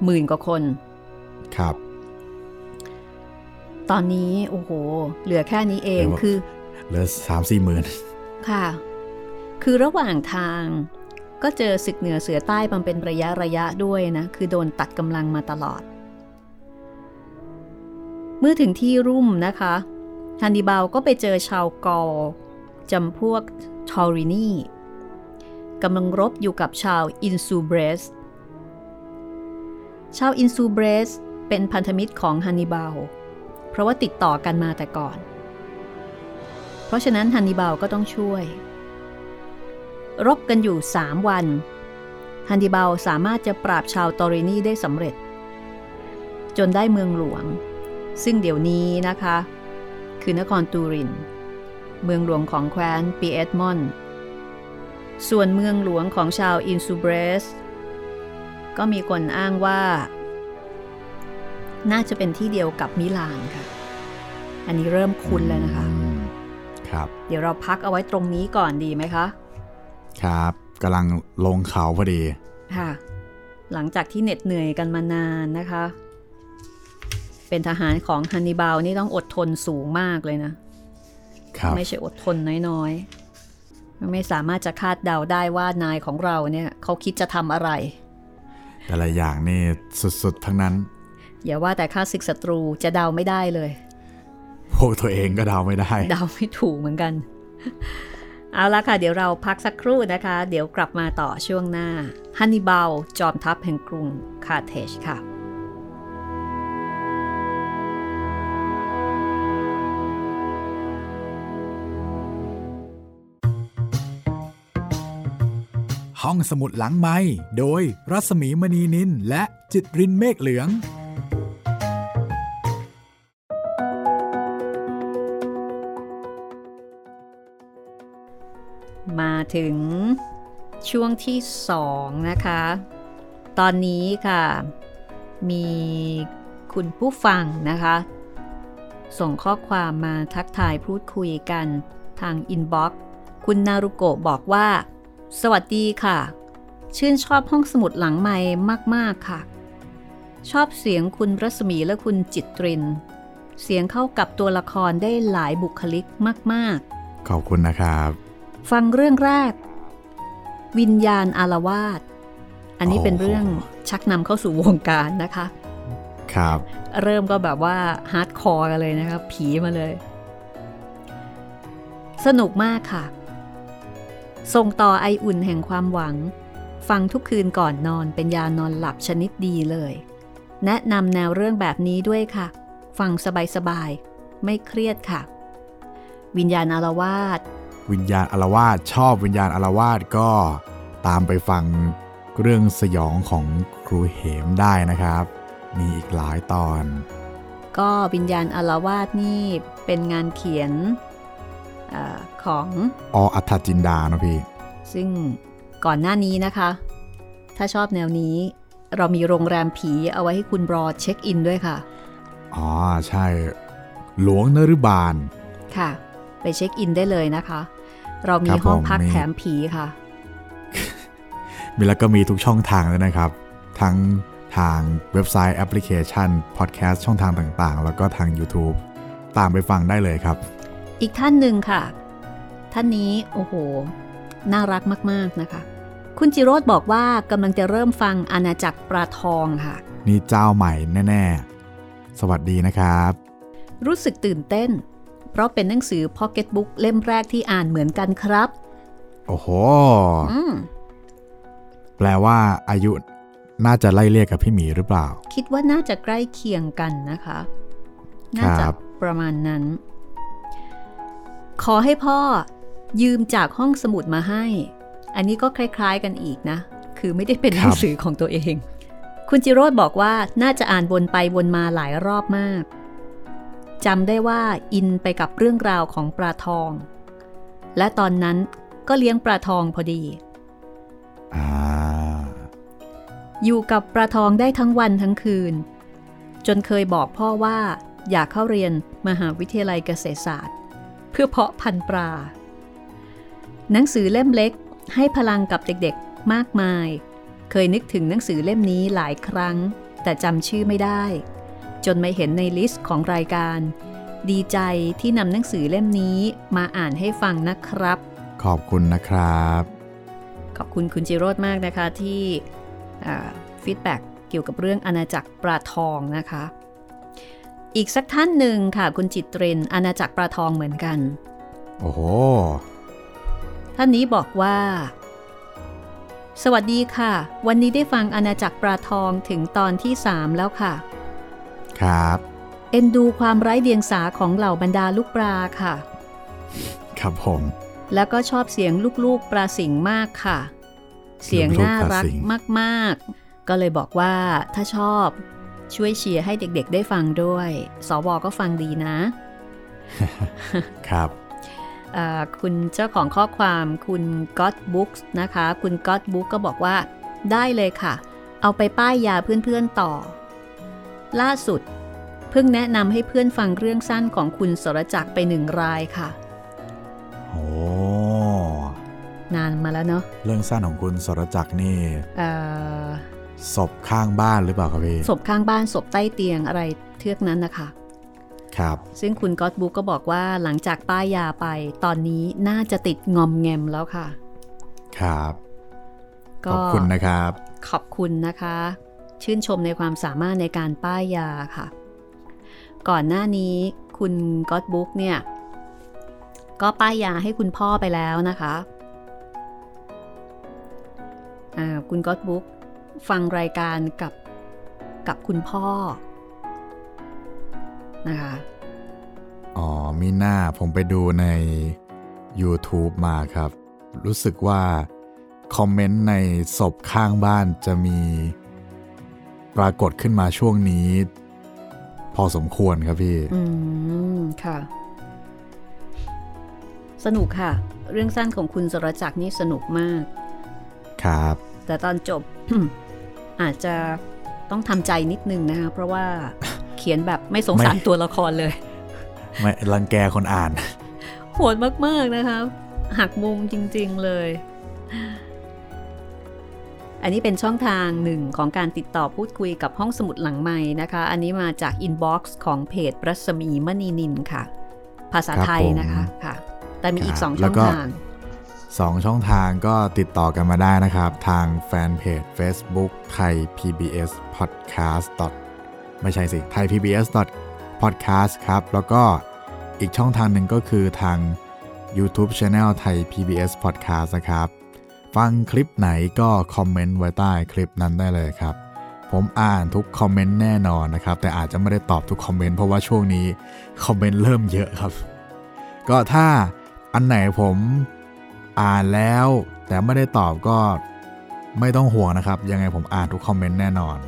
หมื่นกว่าคน ครับ ตอนนี้โอ้โห เหลือแค่นี้เองเหลือว่าคือ เหลือสามสี่หมื่นค่ะ คือระหว่างทางก็เจอศึกเหนือเสือใต้มันเป็นระยะระยะด้วยนะ คือโดนตัดกำลังมาตลอด เมื่อถึงที่ลุ่มนะคะฮันนิบาลก็ไปเจอชาวกอลจำพวกทอรินีกำลังรบอยู่กับชาวอินซูเบรส ชาวอินซูเบรสเป็นพันธมิตรของฮันนิบาล เพราะว่าติดต่อกันมาแต่ก่อน เพราะฉะนั้นฮันนิบาลก็ต้องช่วย รบกันอยู่ 3 วัน ฮันนิบาลสามารถจะปราบชาวตอรินีได้สำเร็จ จนได้เมืองหลวง ซึ่งเดี๋ยวนี้นะคะ คือนครตูริน เมืองหลวงของแคว้นปีเอตมอนด์ส่วนเมืองหลวงของชาวอินซูเบรส ก็มีคนอ้างว่า น่าจะเป็นที่เดียวกับมิลานค่ะ อันนี้เริ่มคุ้นแล้วนะคะอืมครับ เดี๋ยวเราพักเอาไว้ตรงนี้ก่อนดีไหมคะ ครับกำลังลงเขาพอดี ค่ะ หลังจากที่เหน็ดเหนื่อยกันมานานนะคะ เป็นทหารของฮันนิบาลนี่ต้องอดทนสูงมากเลยนะครับไม่ใช่อดทนน้อยๆ ไม่สามารถจะคาดเดาได้ว่านายของเราเนี่ยเขาคิดจะทำอะไร แต่ละอย่างนี่สุดๆ ทั้งนั้น อย่าว่าแต่ค่าศึกศัตรูจะเดาไม่ได้เลย พวกตัวเองก็เดาไม่ได้ เดาไม่ถูกเหมือนกัน เอาละค่ะ เดี๋ยวเราพักสักครู่นะคะ เดี๋ยวกลับมาต่อช่วงหน้าฮันนิบาลจอมทัพแห่งกรุงคาร์เทจค่ะ ห้องสมุดหลังไม้โดยรัสมีมณีนินและจิตรินเมฆเหลือง มาถึงช่วงที่สองนะคะ ตอนนี้ค่ะ มีคุณผู้ฟังนะคะ ส่งข้อความมาทักทายพูดคุยกันทาง inbox คุณนารุโกะบอกว่า สวัสดีค่ะ ชื่นชอบห้องสมุดหลังใหม่มาก ๆ ค่ะ ชอบเสียงคุณรัศมีและคุณจิตริน เสียงเข้ากับตัวละครได้หลายบุคลิกมากขอบคุณนะครับๆฟังเรื่องแรก วิญญาณอารวาสอันนี้เป็นเรื่องชักนำเข้าสู่วงการนะคะ ครับ เริ่มก็แบบว่าhardcore กันเลยนะครับ ผีมาเลย สนุกมากค่ะ ส่งต่อไออุ่นแห่งความหวัง ฟังทุกคืนก่อนนอนเป็นยานอนหลับชนิดดีเลย แนะนำแนวเรื่องแบบนี้ด้วยค่ะ ฟังสบายๆ ไม่เครียดค่ะ วิญญาณอารวาสวิญญาณอารวาสชอบวิญญาณอารวาสก็ตามไปฟังเรื่องสยองของครูเหมได้นะครับ มีอีกหลายตอน ก็วิญญาณอารวาสนี่เป็นงานเขียน อาของออัธจินดาเนอะพี่ ซึ่งก่อนหน้านี้นะคะ ถ้าชอบแนวนี้ เรามีโรงแรมผีเอาไว้ให้คุณรอเช็คอินด้วยค่ะ อ๋อ ใช่ หลวงนรุบาล ค่ะ ไปเช็คอินได้เลยนะคะ เรามีครับห้องผมพักมีแถมผีค่ะ มีแล้วก็มีทุกช่องทางเลยนะครับ ทั้งทางเว็บไซต์แอปพลิเคชัน พอดแคสต์ช่องทางต่างๆ แล้วก็ทาง YouTube ตามไปฟังได้เลยครับ อีกท่านหนึ่งค่ะ ท่านนี้โอ้โห น่ารักมากๆนะคะ คุณจิโรธบอกว่ากำลังจะเริ่มฟังอาณาจักรปลาทองค่ะ นี่เจ้าใหม่แน่ๆ สวัสดีนะครับ รู้สึกตื่นเต้น เพราะเป็นหนังสือพ็อกเก็ตบุ๊กเล่มแรกที่อ่านเหมือนกันครับ โอ้โหอืมแปลว่าอายุน่าจะไล่เรียกกับพี่หมีหรือเปล่า คิดว่าน่าจะใกล้เคียงกันนะคะ น่าจะครับประมาณนั้น ขอให้พ่อยืมจากห้องสมุดมาให้ อันนี้ก็คล้าย ๆกันอีกนะ คือไม่ได้เป็นหนังสือของตัวเอง คุณจิโรธบอกว่าน่าจะอ่านวนไปวนมาหลายรอบมากจำได้ว่าอินไปกับเรื่องราวของปลาทอง และตอนนั้นก็เลี้ยงปลาทองพอดีอ่าอยู่กับปลาทองได้ทั้งวันทั้งคืน จนเคยบอกพ่อว่าอยากเข้าเรียนมหาวิทยาลัยเกษตรศาสตร์ เพื่อเพาะพันธุ์ปลา หนังสือเล่มเล็กให้พลังกับเด็กๆมากมาย เคยนึกถึงหนังสือเล่มนี้หลายครั้ง แต่จำชื่อไม่ได้ จนไม่เห็นใน list ของรายการ ดีใจที่นำหนังสือเล่มนี้มาอ่านให้ฟังนะครับ ขอบคุณนะครับ ขอบคุณคุณจิโรธมากนะคะที่ feedback เกี่ยวกับเรื่องอาณาจักรปลาทองนะคะ อีกสักท่านหนึ่งค่ะ คุณจิตเรนอาณาจักรปลาทองเหมือนกัน โอ้โห ท่านนี้บอกว่า สวัสดีค่ะ วันนี้ได้ฟังอาณาจักรปลาทองถึงตอนที่3แล้วค่ะ ครับ เอ็นดูความไร้เดียงสาของเหล่าบรรดาลูกปลาค่ะ ครับผม แล้วก็ชอบเสียงลูกๆปลาสิงมากค่ะ เสียงน่ารักมาก ๆ ก็เลยบอกว่าถ้าชอบ ช่วยเชียร์ให้เด็กๆได้ฟังด้วย สวก็ฟังดีนะ ครับเอ่อคุณเจ้าของข้อความคุณ God Books นะคะ คุณ God Book ก็บอกว่า ได้เลยค่ะ เอาไปป้ายยาเพื่อนๆต่อ ล่าสุด เพิ่งแนะนำให้เพื่อนฟังเรื่องสั้นของคุณสรจักรไปหนึ่งรายค่ะโอ้นานมาแล้วเนาะเรื่องสั้นของคุณสรจักรนี่เอ่อ ศพข้างบ้านหรือเปล่าครับพี่ศพข้างบ้านศพใต้เตียงอะไรเทือกนั้นนะคะครับซึ่งคุณก็อตบุ๊กก็บอกว่าหลังจากป้ายยาไปตอนนี้น่าจะติดงอมแงมแล้วค่ะ ครับก็ขอบคุณนะครับ ขอบคุณนะคะ ชื่นชมในความสามารถในการป้ายยาค่ะ ก่อนหน้านี้คุณก็อตบุ๊กเนี่ย ก็ป้ายยาให้คุณพ่อไปแล้วนะคะอ่าคุณก็อตบุ๊ก ฟังรายการกับกับคุณพ่อนะคะอ๋อมีหน้าผมไปดูใน YouTube มาครับ รู้สึกว่าคอมเมนต์ในศพข้างบ้านจะมีปรากฏขึ้นมาช่วงนี้ พอสมควรครับพี่ อืม ค่ะ สนุกค่ะ เรื่องสั้นของคุณสรจักรนี่สนุกมาก ครับ แต่ตอนจบ อาจจะต้องทำใจนิดนึงนะคะเพราะว่าเขียนแบบไม่สงสารไม่ตัวละครเลยไม่รังแกคนอ่าน โหดมาก ๆ นะคะหักมุมจริง ๆ เลย อันนี้เป็นช่องทางหนึ่งของการติดต่อพูดคุยกับห้องสมุดหลังใหม่นะคะ อันนี้มาจากอินบ็อกซ์ของเพจรัศมีมณีนินค่ะ ภาษาไทยนะคะค่ะ แต่มีอีกสองช่องทาง สองช่องทางก็ติดต่อกันมาได้นะครับ ทางแฟนเพจ Facebook ไทย PBS Podcast ไม่ใช่สิไทย PBS Podcast ครับ แล้วก็อีกช่องทางหนึ่งก็คือทาง YouTube Channel ไทย PBS Podcast นะครับ ฟังคลิปไหนก็คอมเมนต์ไว้ใต้คลิปนั้นได้เลยครับ ผมอ่านทุกคอมเมนต์แน่นอนนะครับ แต่อาจจะไม่ได้ตอบทุกคอมเมนต์เพราะว่าช่วงนี้คอมเมนต์เริ่มเยอะครับ ก็ถ้าอันไหนผม อ่านแล้ว แต่ไม่ได้ตอบก็ไม่ต้องห่วงนะครับ ยังไงผมอ่านทุกคอมเมนต์แน่นอน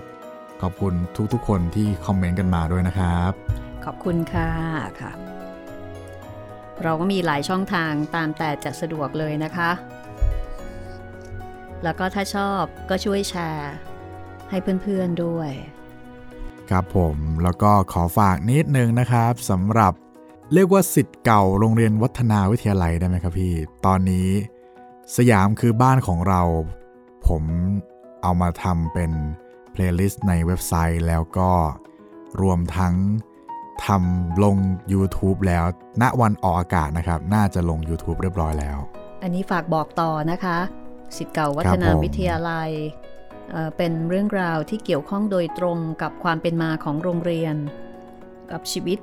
ขอบคุณทุกๆคนที่คอมเมนต์กันมาด้วยนะครับ ขอบคุณค่ะค่ะ เราก็มีหลายช่องทางตามแต่จะสะดวกเลยนะคะ แล้วก็ถ้าชอบก็ช่วยแชร์ให้เพื่อนๆด้วย ครับผมแล้วก็ขอฝากนิดนึงนะครับสำหรับ เรียกว่าศิษย์เก่าโรงเรียนวัฒนาวิทยาลัยได้ไหมครับพี่ ตอนนี้สยามคือบ้านของเรา ผมเอามาทำเป็นเพลย์ลิสต์ในเว็บไซต์แล้วก็รวมทั้งทำลง YouTube แล้ว ณ วันออกอากาศนะครับ น่าจะลง YouTube เรียบร้อยแล้ว อันนี้ฝากบอกต่อนะคะ ศิษย์เก่าวัฒนาวิทยาลัยเเป็นเรื่องราวที่เกี่ยวข้องโดยตรงกับความเป็นมาของโรงเรียน กับชีวิต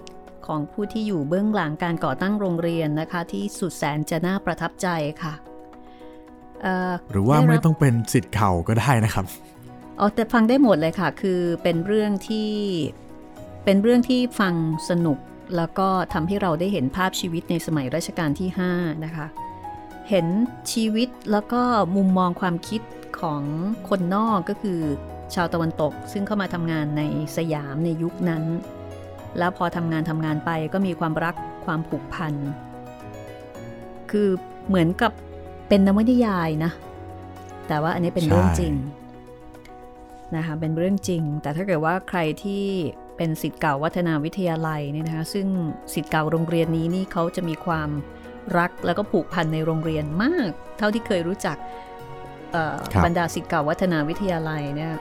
ของผู้ที่อยู่เบื้องหลังการก่อตั้งโรงเรียนนะคะ ที่สุดแสนจะน่าประทับใจค่ะหรือว่าไม่ต้องเป็นสิทธิ์เก่าก็ได้นะครับอ๋อแต่ฟังได้หมดเลยค่ะ คือเป็นเรื่องที่เป็นเรื่องที่ฟังสนุกแล้วก็ทำให้เราได้เห็นภาพชีวิตในสมัยรัชกาลที่ 5 นะคะ เห็นชีวิตแล้วก็มุมมองความคิดของคนนอกก็คือชาวตะวันตก ซึ่งเข้ามาทำงานในสยามในยุคนั้น แล้วพอทำงานทำงานไปก็มีความรักความผูกพัน คือเหมือนกับเป็นนวนิยายนะ แต่ว่าอันนี้เป็นเรื่องจริงนะคะเป็นเรื่องจริง แต่ถ้าเกิดว่าใครที่เป็นสิทธิ์เก่าวัฒนาวิทยาลัยเนี่ยนะคะ ซึ่งสิทธิ์เก่าโรงเรียนนี้นี่เขาจะมีความรักแล้วก็ผูกพันในโรงเรียนมาก เท่าที่เคยรู้จักบรรดาสิทธิ์เก่าวัฒนาวิทยาลัยเนี่ย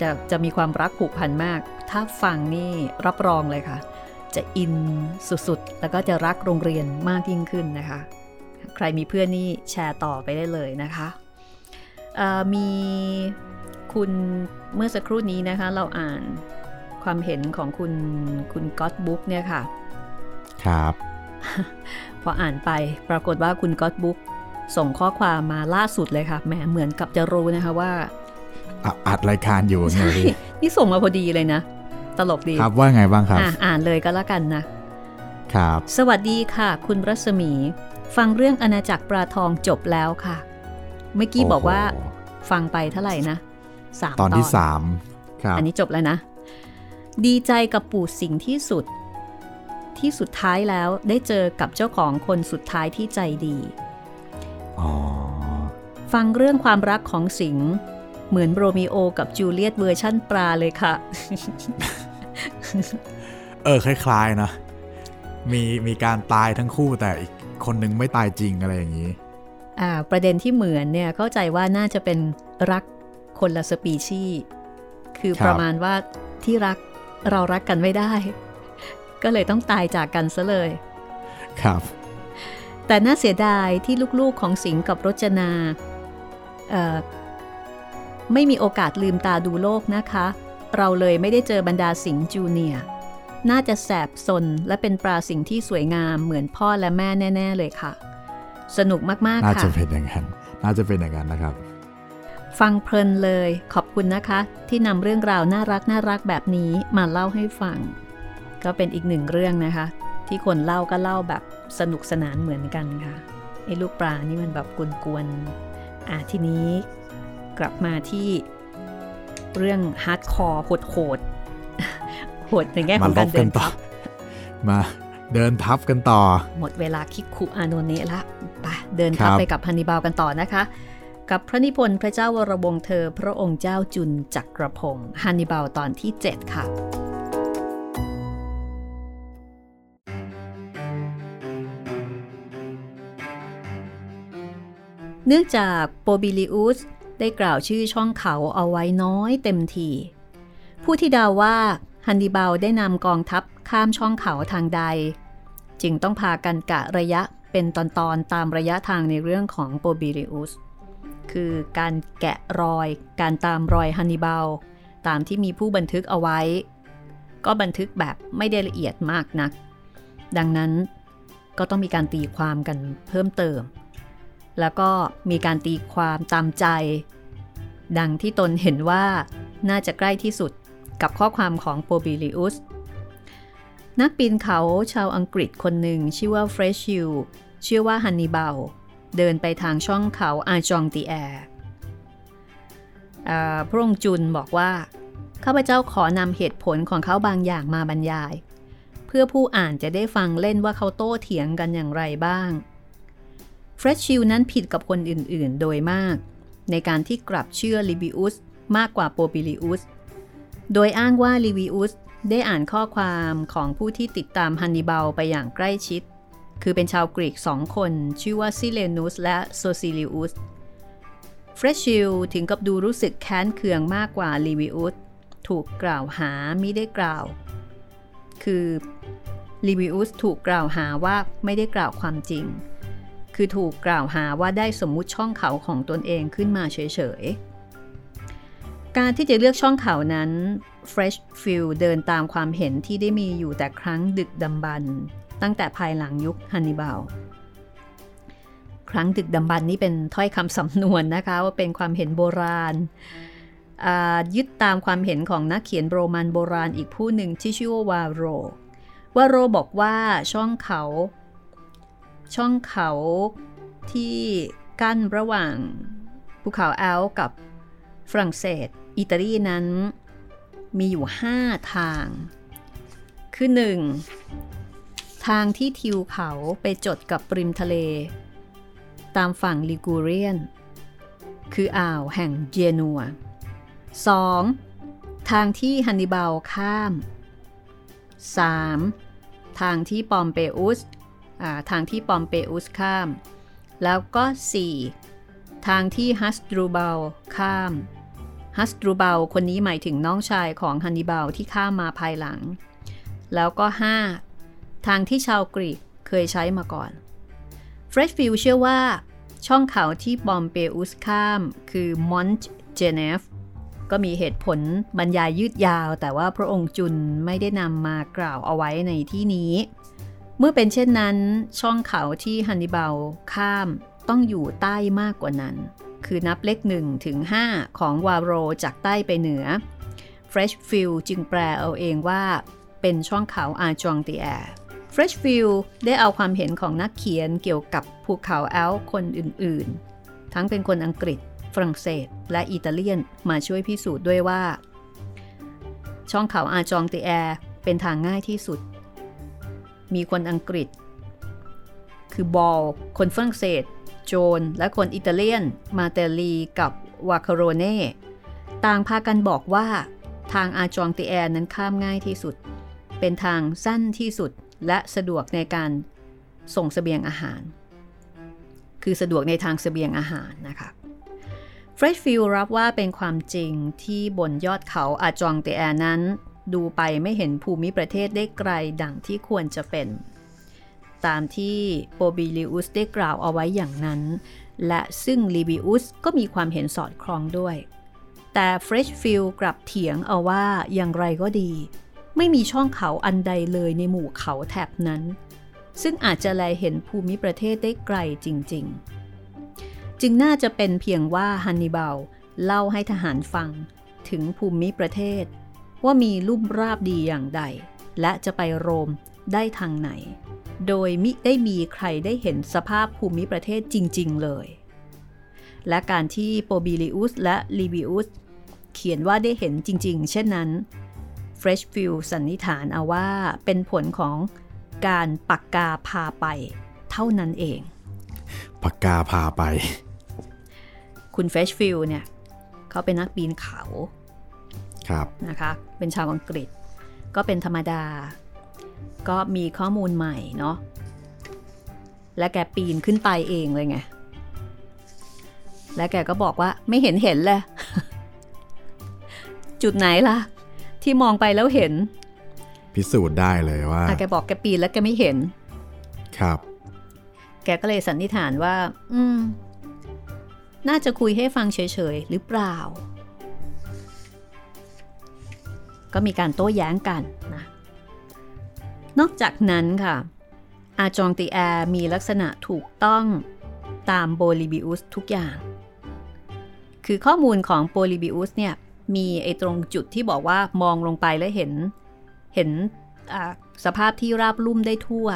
จะจะมีความรักผูกพันมาก ถ้าฟังนี่รับรองเลยค่ะ จะอินสุดๆ แล้วก็จะรักโรงเรียนมากยิ่งขึ้นนะคะ ใครมีเพื่อนนี่แชร์ต่อไปได้เลยนะคะมีคุณเมื่อสักครู่นี้นะคะ เราอ่านความเห็นของคุณคุณก๊อตบุ๊กเนี่ยค่ะ ครับ พออ่านไปปรากฏว่าคุณก๊อตบุ๊กส่งข้อความมาล่าสุดเลยค่ะแหมเหมือนกับจะรู้นะคะว่าอัดรายการอยู่ใช่นี่ส่งมาพอดีเลยนะ ตลกดีครับว่าไงบ้างครับอ่าอ่านเลยก็แล้วกันนะครับ สวัสดีค่ะ คุณรัศมี ฟังเรื่องอาณาจักรปลาทองจบแล้วค่ะ เมื่อกี้บอกว่า ฟังไปเท่าไหร่นะสามตอนที่สามครับอันนี้จบแล้วนะ ดีใจกับปู่สิงที่สุด ที่สุดท้ายแล้วได้เจอกับเจ้าของคนสุดท้ายที่ใจดีฟังเรื่องความรักของสิงเหมือนโรมิโอกับจูเลียตเวอร์ชั่นปลาเลยค่ะ เออคล้ายๆนะ มีมีการตายทั้งคู่แต่อีกคนนึงไม่ตายจริงอะไรอย่างนี้ อ่า ประเด็นที่เหมือนเนี่ยเข้าใจว่าน่าจะเป็นรักคนละสปีชีส์คือประมาณว่าที่รักเรารักกันไม่ได้ ก็เลยต้องตายจากกันซะเลย ครับ แต่น่าเสียดายที่ลูกๆของสิงกับรจนาไม่มีโอกาสลืมตาดูโลกนะคะ เราเลยไม่ได้เจอบรรดาสิงจูเนียน่าจะแสบสนและเป็นปลาสิงที่สวยงามเหมือนพ่อและแม่แน่ ๆ เลยค่ะ สนุกมาก ๆ ค่ะ น่าจะเป็นอย่างนั้น น่าจะเป็นอย่างนั้นนะครับ ฟังเพลินเลยขอบคุณนะคะ ที่นำเรื่องราวน่ารักน่ารักแบบนี้มาเล่าให้ฟัง ก็เป็นอีกหนึ่งเรื่องนะคะ ที่คนเล่าก็เล่าแบบสนุกสนานเหมือนกันค่ะไอ้ลูกปลานี่มันแบบกวนๆอะทีนี้กลับมาที่ เรื่องฮาร์ดคอร์โหดโหดโหดในแง่ของการเดินทับมาเดินทับกันต่อ หมดเวลาคิกคุอาโนเนะละไปเดินทัพไปกับฮันนิบาลกันต่อนะคะ กับพระนิพนธ์พระเจ้าวรวงศ์เธอ พระองค์เจ้าจุลจักรพงษ์ฮันนิบาลตอนที่ 7 ค่ะเนื่องจากโปบิลิอุส ได้กล่าวชื่อช่องเขาเอาไว้น้อยเต็มทีผู้ที่เดาว่าฮันนิบาลได้นำกองทัพข้ามช่องเขาทางใด จึงต้องพากันกะระยะเป็นตอนๆตามระยะทางในเรื่องของโปบิริอุสคือการแกะรอยการตามรอยฮันนิบาลตามที่มีผู้บันทึกเอาไว้ ก็บันทึกแบบไม่ได้ละเอียดมากนัก ดังนั้นก็ต้องมีการตีความกันเพิ่มเติม แล้วก็มีการตีความตามใจ ดังที่ตนเห็นว่าน่าจะใกล้ที่สุดกับข้อความของโปลิบิอุสนักปีนเขาชาวอังกฤษคนหนึ่งชื่อว่าเฟรชฟิลด์เชื่อว่าฮันนิบาลเดินไปทางช่องเขาอาจองตีแอร์พระองค์จุลบอกว่า ข้าพเจ้าขอนำเหตุผลของเขาบางอย่างมาบรรยาย เพื่อผู้อ่านจะได้ฟังเล่นว่าเขาโต้เถียงกันอย่างไรบ้าง เฟรชฟิลด์นั้นผิดกับคนอื่นๆ โดยมาก ในการที่กลับเชื่อลิวิอุสมากกว่าโปลิบิอุส โดยอ้างว่าลิวิอุสได้อ่านข้อความของผู้ที่ติดตามฮันนิบาลไปอย่างใกล้ชิด คือเป็นชาวกรีกสองคน ชื่อว่าซิเลนุสและโซซิลิอุส เฟรชฟิลด์ถึงกับดูรู้สึกแค้นเคืองมากกว่าลิวิอุส ถูกกล่าวหามิได้กล่าว คือลิวิอุสถูกกล่าวหาว่าไม่ได้กล่าวความจริง คือถูกกล่าวหาว่าได้สมมุติช่องเขาของตนเองขึ้นมาเฉยๆ การที่จะเลือกช่องเขานั้น เฟรชฟิลด์ เดินตามความเห็นที่ได้มีอยู่แต่ครั้งดึกดำบรรพ์ตั้งแต่ภายหลังยุคฮันนิบาลครั้งดึกดำบรรนี้เป็นถ้อยคำสำนวนนะคะว่าเป็นความเห็นโบราณยึดตามความเห็นของนักเขียนโรมันโบราณอีกผู้หนึ่งที่ชื่อว่าวาโร วาโรบอกว่าช่องเขา ช่องเขาที่กั้นระหว่างภูเขาแอลกับฝรั่งเศส อิตาลีนั้น มีอยู่ 5 ทาง คือ 1. ทางที่ทิวเขาไปจดกับริมทะเล ตามฝั่งลิกูเรียน คืออ่าวแห่งเจนัว 2. ทางที่ฮันนิบาลข้าม 3. ทางที่ปอมเปอุส ทางที่ปอมเปอุสข้าม แล้วก็ 4. ทางที่ฮัสตรูเบลข้าม ฮัสตรูเบลคนนี้หมายถึงน้องชายของฮันนิบาลที่ข้ามมาภายหลัง แล้วก็ 5. ทางที่ชาวกรีกเคยใช้มาก่อน เฟรชฟิลด์เชื่อว่า ช่องเขาที่ปอมเปอุสข้าม คือมอนต์เจเนฟก็มีเหตุผลบรรยายยืดยาว แต่ว่าพระองค์จุลไม่ได้นำมากล่าวเอาไว้ในที่นี้ เมื่อเป็นเช่นนั้น ช่องเขาที่ฮันนิบาลข้ามต้องอยู่ใต้มากกว่านั้น คือนับเลข1ถึง5 ของวาโรจากใต้ไปเหนือ Freshfield จึงแปลเอาเองว่า เป็นช่องเขาอาจองตีแอร์ Freshfield ได้เอาความเห็นของนักเขียนเกี่ยวกับภูเขาแอลคนอื่นๆ ทั้งเป็นคนอังกฤษ ฝรั่งเศส และอิตาเลียนมาช่วยพิสูจน์ด้วยว่า ช่องเขาอาจองตีแอร์เป็นทางง่ายที่สุด มีคนอังกฤษ คือบอล คนฝรั่งเศส โจน และคนอิตาเลียน มาเตลีกับวาคาโรเน่ ต่างพากันบอกว่า ทางอาจองติแอร์นั้นข้ามง่ายที่สุด เป็นทางสั้นที่สุดและสะดวกในการส่งสเสบียงอาหาร คือสะดวกในทางสเสบียงอาหารนะคะเฟรชฟิลรับว่าเป็นความจริงที่บนยอดเขาอาจองเตแอนั้น ดูไปไม่เห็นภูมิประเทศได้ไกลดังที่ควรจะเป็น ตามที่โปลิบิอุสได้กล่าวเอาไว้อย่างนั้น และซึ่งลิวิอุสก็มีความเห็นสอดคล้องด้วย แต่เฟรชฟิลด์กลับเถียงเอาว่าอย่างไรก็ดี ไม่มีช่องเขาอันใดเลยในหมู่เขาแถบนั้น ซึ่งอาจจะแลเห็นภูมิประเทศได้ไกลจริง ๆ จึงน่าจะเป็นเพียงว่าฮันนิบาลเล่าให้ทหารฟังถึงภูมิประเทศ ว่ามีลุ่มราบดีอย่างใด และจะไปโรมได้ทางไหน โดยมิได้มีใครได้เห็นสภาพภูมิประเทศจริง ๆ เลย และการที่โปลิบิอุสและลิวิอุสเขียนว่าได้เห็นจริง ๆ เช่นนั้นเฟรชฟิลด์สันนิษฐานเอาว่าเป็นผลของการปักกาพาไปเท่านั้นเองปักกาพาไป คุณเฟรชฟิลด์เนี่ย เขาเป็นนักปีนเขาครับ นะคะเป็นชาวอังกฤษ ก็เป็นธรรมดา ก็มีข้อมูลใหม่เนาะและแกปีนขึ้นไปเองเลยไงคและแกก็บอกว่าไม่เห็นเห็นเลยจุดไหนล่ะ ที่มองไปแล้วเห็น พิสูจน์ได้เลยว่าอะแกบอกแกปีนแล้วแกไม่เห็น ครับ แกก็เลยสันนิษฐานว่า อืม น่าจะคุยให้ฟังเฉยๆ หรือเปล่า ก็มีการโต้แย้งกันนะนอกจากนั้นค่ะ อาจองตีแอร์มีลักษณะถูกต้องตามโบลิบิอุสทุกอย่าง คือข้อมูลของโบลิบิอุสเนี่ย มีไอ้ตรงจุดที่บอกว่ามองลงไปแล้วเห็น เห็นสภาพที่ราบลุ่มได้ทั่ว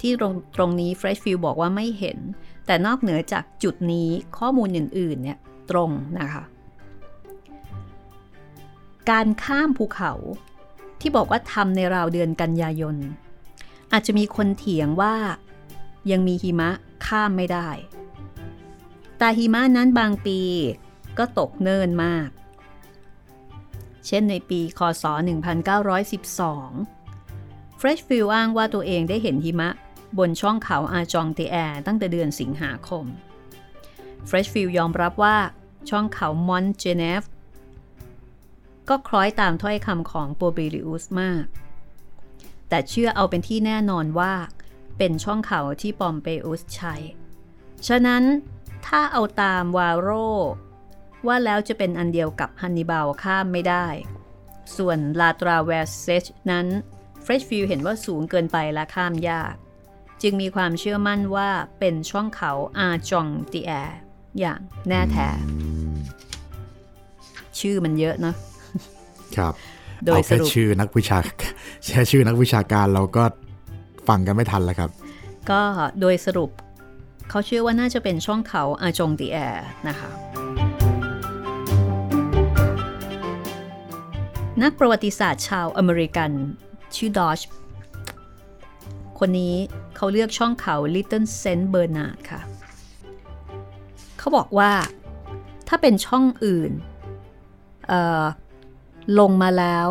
ที่ตรงตรงนี้ Freshfield บอกว่าไม่เห็น แต่นอกเหนือจากจุดนี้ข้อมูลอื่นๆเนี่ยตรงนะคะ การข้ามภูเขา ที่บอกว่าทำในราวเดือนกันยายน อาจจะมีคนเถียงว่า ยังมีหิมะข้ามไม่ได้ แต่หิมะนั้นบางปีก็ตกเนินมาก เช่นในปีคศ 1912 Freshfield อ้างว่าตัวเองได้เห็นหิมะบนช่องเขาอาจองเตแอตั้งแต่เดือนสิงหาคม Freshfield ยอมรับว่าช่องเขามอนเจเนฟ ก็คล้อยตามถ้อยคำของโปเบลิอุสมาก แต่เชื่อเอาเป็นที่แน่นอนว่า เป็นช่องเขาที่ปอมเปอุสใช้ ฉะนั้นถ้าเอาตามวาโรว่าแล้วจะเป็นอันเดียวกับฮันนิบาลข้ามไม่ได้ ส่วนลาตราเวสเซชนั้นเฟรชฟิลด์เห็นว่าสูงเกินไปและข้ามยาก จึงมีความเชื่อมั่นว่าเป็นช่องเขาอาจองตีแอร์อย่างแน่แท้ ชื่อมันเยอะเนอะ ครับโดยเอาแค่ชื่อนักวิชาแค่ชื่อนักวิชาการเราก็ฟังกันไม่ทันแล้วครับ ก็โดยสรุปเขาเชื่อว่าน่าจะเป็นช่องเขาอาจงตีแอนะคะ นักประวัติศาสตร์ชาวอเมริกันชื่อดอชคนนี้เขาเลือกช่องเขา Little Saint Bernard ค่ะ เขาบอกว่าถ้าเป็นช่องอื่นเอ่อ ลงมาแล้ว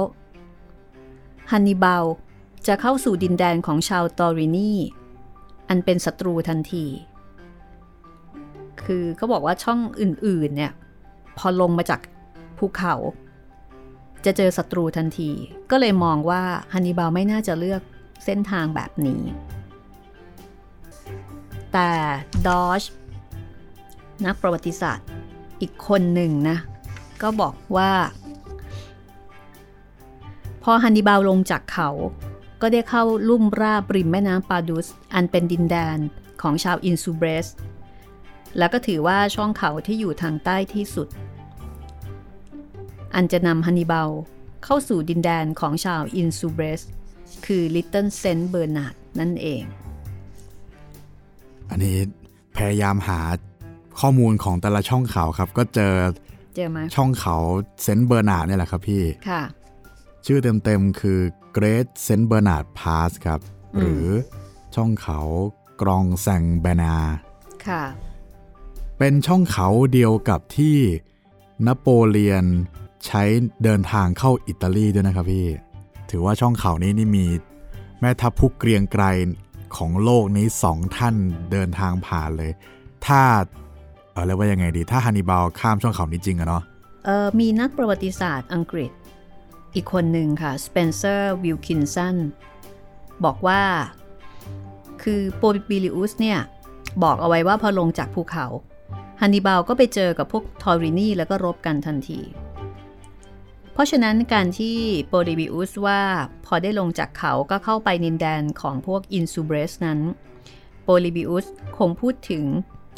ฮันนิบาลจะเข้าสู่ดินแดนของชาวตอรินีอันเป็นศัตรูทันที คือเขาบอกว่าช่องอื่นๆเนี่ยพอลงมาจากภูเขา จะเจอศัตรูทันที ก็เลยมองว่าฮันนิบาลไม่น่าจะเลือกเส้นทางแบบนี้ แต่ดอชนักประวัติศาสตร์อีกคนหนึ่งนะ ก็บอกว่า พอฮันนิบาลลงจากเขา ก็ได้เข้าลุ่มราบริมแม่น้ำปาดุส อันเป็นดินแดนของชาวอินซูเบรส แล้วก็ถือว่าช่องเขาที่อยู่ทางใต้ที่สุด อันจะนำฮันนิบาลเข้าสู่ดินแดนของชาวอินซูเบรส คือลิตเติ้ลเซนต์เบอร์นาร์ดนั่นเอง อันนี้พยายามหาข้อมูลของแต่ละช่องเขาครับ ก็เจอเจอไหมช่องเขาเซนต์เบอร์นาร์ดเนี่ยแหละครับพี่ ค่ะ ชื่อเต็มๆคือ Great Saint Bernard Pass ครับอืมหรือช่องเขากรองแซงแบนาค่ะ เป็นช่องเขาเดียวกับที่นโปเลียนใช้เดินทางเข้าอิตาลีด้วยนะครับพี่ ถือว่าช่องเขานี้นี่มีแม่ทัพผู้เกรียงไกรของโลกนี้สองท่านเดินทางผ่านเลย ถ้าเออเรียกว่ายังไงดี ถ้าฮันนิบาลข้ามช่องเขานี้จริงอะเนาะเออมีนักประวัติศาสตร์อังกฤษ อีกคนหนึ่งค่ะสเปนเซอร์วิลคินสันบอกว่า คือโปลิบิอุสเนี่ย บอกเอาไว้ว่าพอลงจากภูเขาฮันนิบาลก็ไปเจอกับพวกทอรินีแล้วก็รบกันทันที เพราะฉะนั้นการที่โปลิบิอุสว่าพอได้ลงจากเขาก็เข้าไปดินแดนของพวกอินซูเบรสนั้นโปลิบิอุสคงพูดถึง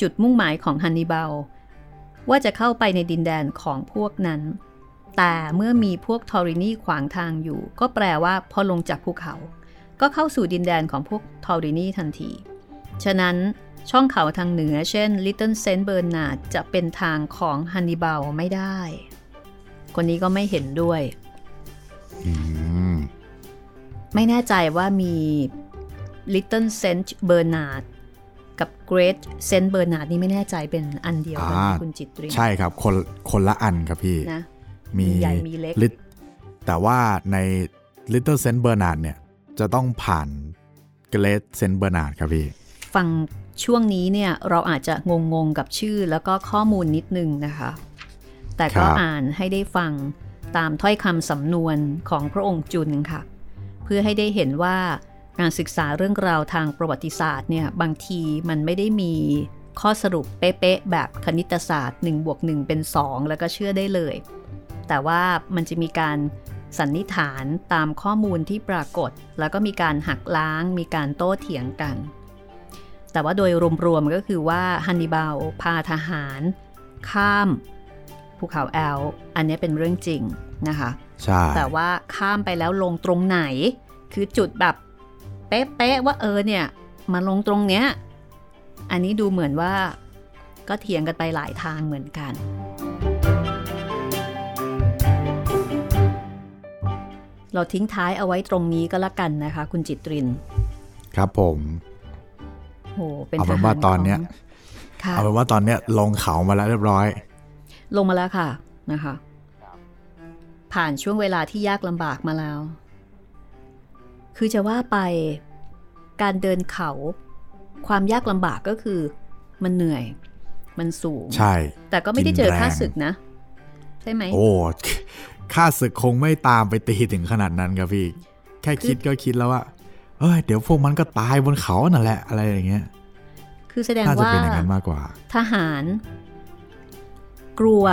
จุดมุ่งหมายของฮันนิบาลว่าจะเข้าไปในดินแดนของพวกนั้น แต่เมื่อมีพวกทอรินีขวางทางอยู่ ก็แปลว่าพอลงจากภูเขา ก็เข้าสู่ดินแดนของพวกทอรินีทันที ฉะนั้นช่องเขาทางเหนือเช่น Little Saint Bernard จะเป็นทางของฮันนิบาลไม่ได้ คนนี้ก็ไม่เห็นด้วยอืมไม่แน่ใจว่ามี Little Saint Bernard กับ Great Saint Bernard นี่ไม่แน่ใจเป็นอันเดียวกันไหมอ่าคุณจิตรินใช่ครับ คนคนละอันครับพี่นะ มีมีใหญ่มีเล็กลิตแต่ว่าใน Little Saint Bernard เนี่ย จะต้องผ่าน Great Saint Bernard ครับพี่ ฟังช่วงนี้เนี่ย เราอาจจะงงๆกับชื่อแล้วก็ข้อมูลนิดนึงนะคะ แต่ก็อ่านให้ได้ฟังตามถ้อยคำสำนวนของพระองค์จุนค่ะ เพื่อให้ได้เห็นว่าการศึกษาเรื่องราวทางประวัติศาสตร์เนี่ย บางทีมันไม่ได้มีข้อสรุปเป๊ะๆแบบคณิตศาสตร์1บวก1เป็น 2 แล้วก็เชื่อได้เลย แต่ว่ามันจะมีการสันนิษฐานตามข้อมูลที่ปรากฏ แล้วก็มีการหักล้าง มีการโต้เถียงกัน แต่ว่าโดยรวมๆก็คือว่าฮันนิบาลพาทหาร ข้ามภูเขาแอล อันนี้เป็นเรื่องจริงนะคะใช่แต่ว่าข้ามไปแล้วลงตรงไหน คือจุดแบบเป๊ะๆว่าเออเนี่ยมาลงตรงเนี้ย อันนี้ดูเหมือนว่าก็เถียงกันไปหลายทางเหมือนกัน เราทิ้งท้ายเอาไว้ตรงนี้ก็แล้วกันนะคะ คุณจิตริน ครับผมโหเป็นเอาเป็นทหรว่าตอนเนี้ยของค่ะเอาเป็นว่าตอนเนี้ยลงเขามาแล้วเรียบร้อย ลงมาแล้วค่ะนะคะ ผ่านช่วงเวลาที่ยากลำบากมาแล้ว คือจะว่าไปการเดินเขา ความยากลำบากก็คือ มันเหนื่อย มันสูง ใช่ แต่ก็ไม่ได้เจอกินแรงค่าศึกนะ ใช่ไหมโอ้ ค่าศึกคงไม่ตามไปตีถึงขนาดนั้นครับพี่ แค่คิดก็คิดแล้วว่าเอ้ยเดี๋ยวพวกมันก็ตายบนเขานั่นแหละอะไรอย่างเงี้ย คือแสดงน่าจะว่าเป็นอย่างนั้นมากกว่า ทหาร กลัว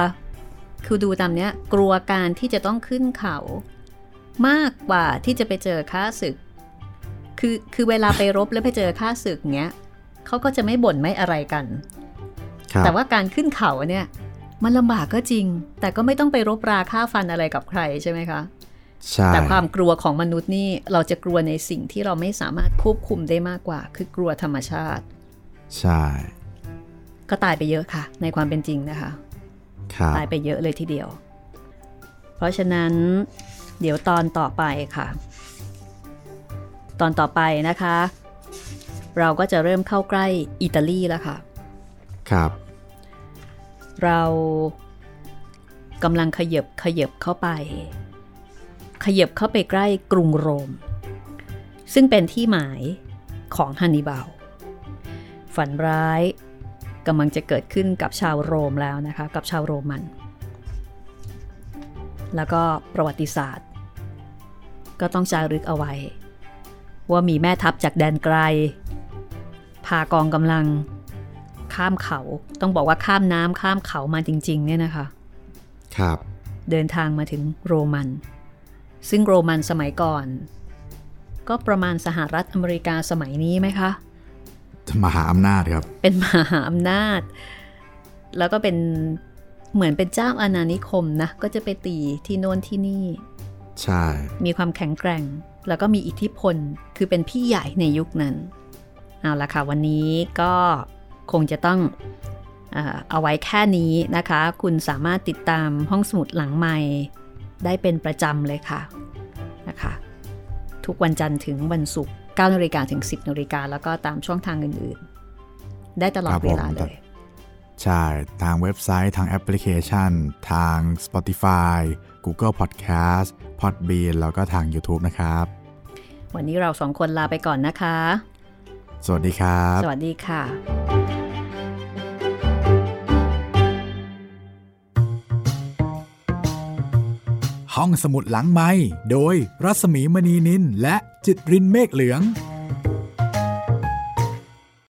คือดูตามเนี้ย กลัวการที่จะต้องขึ้นเขา มากกว่าที่จะไปเจอค่าศึก คือคือเวลาไปรบแล้วไปเจอค่าศึกเนี้ยเขาก็จะไม่บ่นไม่อะไรกันครับแต่ว่าการขึ้นเขาเนี่ย มันลำบากก็จริง แต่ก็ไม่ต้องไปรบราฆ่าฟันอะไรกับใครใช่ไหมคะใช่แต่ความกลัวของมนุษย์นี่เราจะกลัวในสิ่งที่เราไม่สามารถควบคุมได้มากกว่า คือกลัวธรรมชาติ ใช่ ก็ตายไปเยอะค่ะ ในความเป็นจริงนะคะครับตายไปเยอะเลยทีเดียว เพราะฉะนั้นเดี๋ยวตอนต่อไปค่ะ ตอนต่อไปนะคะ เราก็จะเริ่มเข้าใกล้อิตาลีแล้วค่ะ ครับ เรากำลังขยับขยับเข้าไป ขยับเข้าไปใกล้กรุงโรม ซึ่งเป็นที่หมายของฮันนิบาล ฝันร้ายกำลังจะเกิดขึ้นกับชาวโรมแล้วนะคะ กับชาวโรมัน แล้วก็ประวัติศาสตร์ ก็ต้องจารึกเอาไว้ ว่ามีแม่ทัพจากแดนไกล พากองกำลัง ข้ามเขา ต้องบอกว่าข้ามน้ำข้ามเขามาจริง ๆ เนี่ยนะคะ ครับ เดินทางมาถึงโรมัน ซึ่งโรมันสมัยก่อน ก็ประมาณสหรัฐอเมริกาสมัยนี้ไหมคะมหาอำนาจครับ เป็นมหาอำนาจ แล้วก็เป็นเหมือนเป็นเจ้าอาณานิคมนะ ก็จะไปตีที่โน่นที่นี่ ใช่ มีความแข็งแกร่ง แล้วก็มีอิทธิพล คือเป็นพี่ใหญ่ในยุคนั้น เอาละค่ะ วันนี้ก็ คงจะต้องเอ่อเอาไว้แค่นี้นะคะ คุณสามารถติดตามห้องสมุดหลังใหม่ได้เป็นประจำเลยค่ะนะคะ ทุกวันจันทร์ถึงวันศุกร์9นาฬิกาถึง 10นาฬิกาแล้วก็ตามช่องทางอื่นๆ ได้ตลอดครับเวผมลาเลย ใช่ ทางเว็บไซต์ทางแอปพลิเคชัน ทาง Spotify Google Podcast Podbean แล้วก็ทาง YouTube นะครับ วันนี้เราสองคนลาไปก่อนนะคะ สวัสดีครับ สวัสดีค่ะ ห้องสมุดหลังไม้โดยรัสมีมณีนินและจิตรินเมฆเหลือง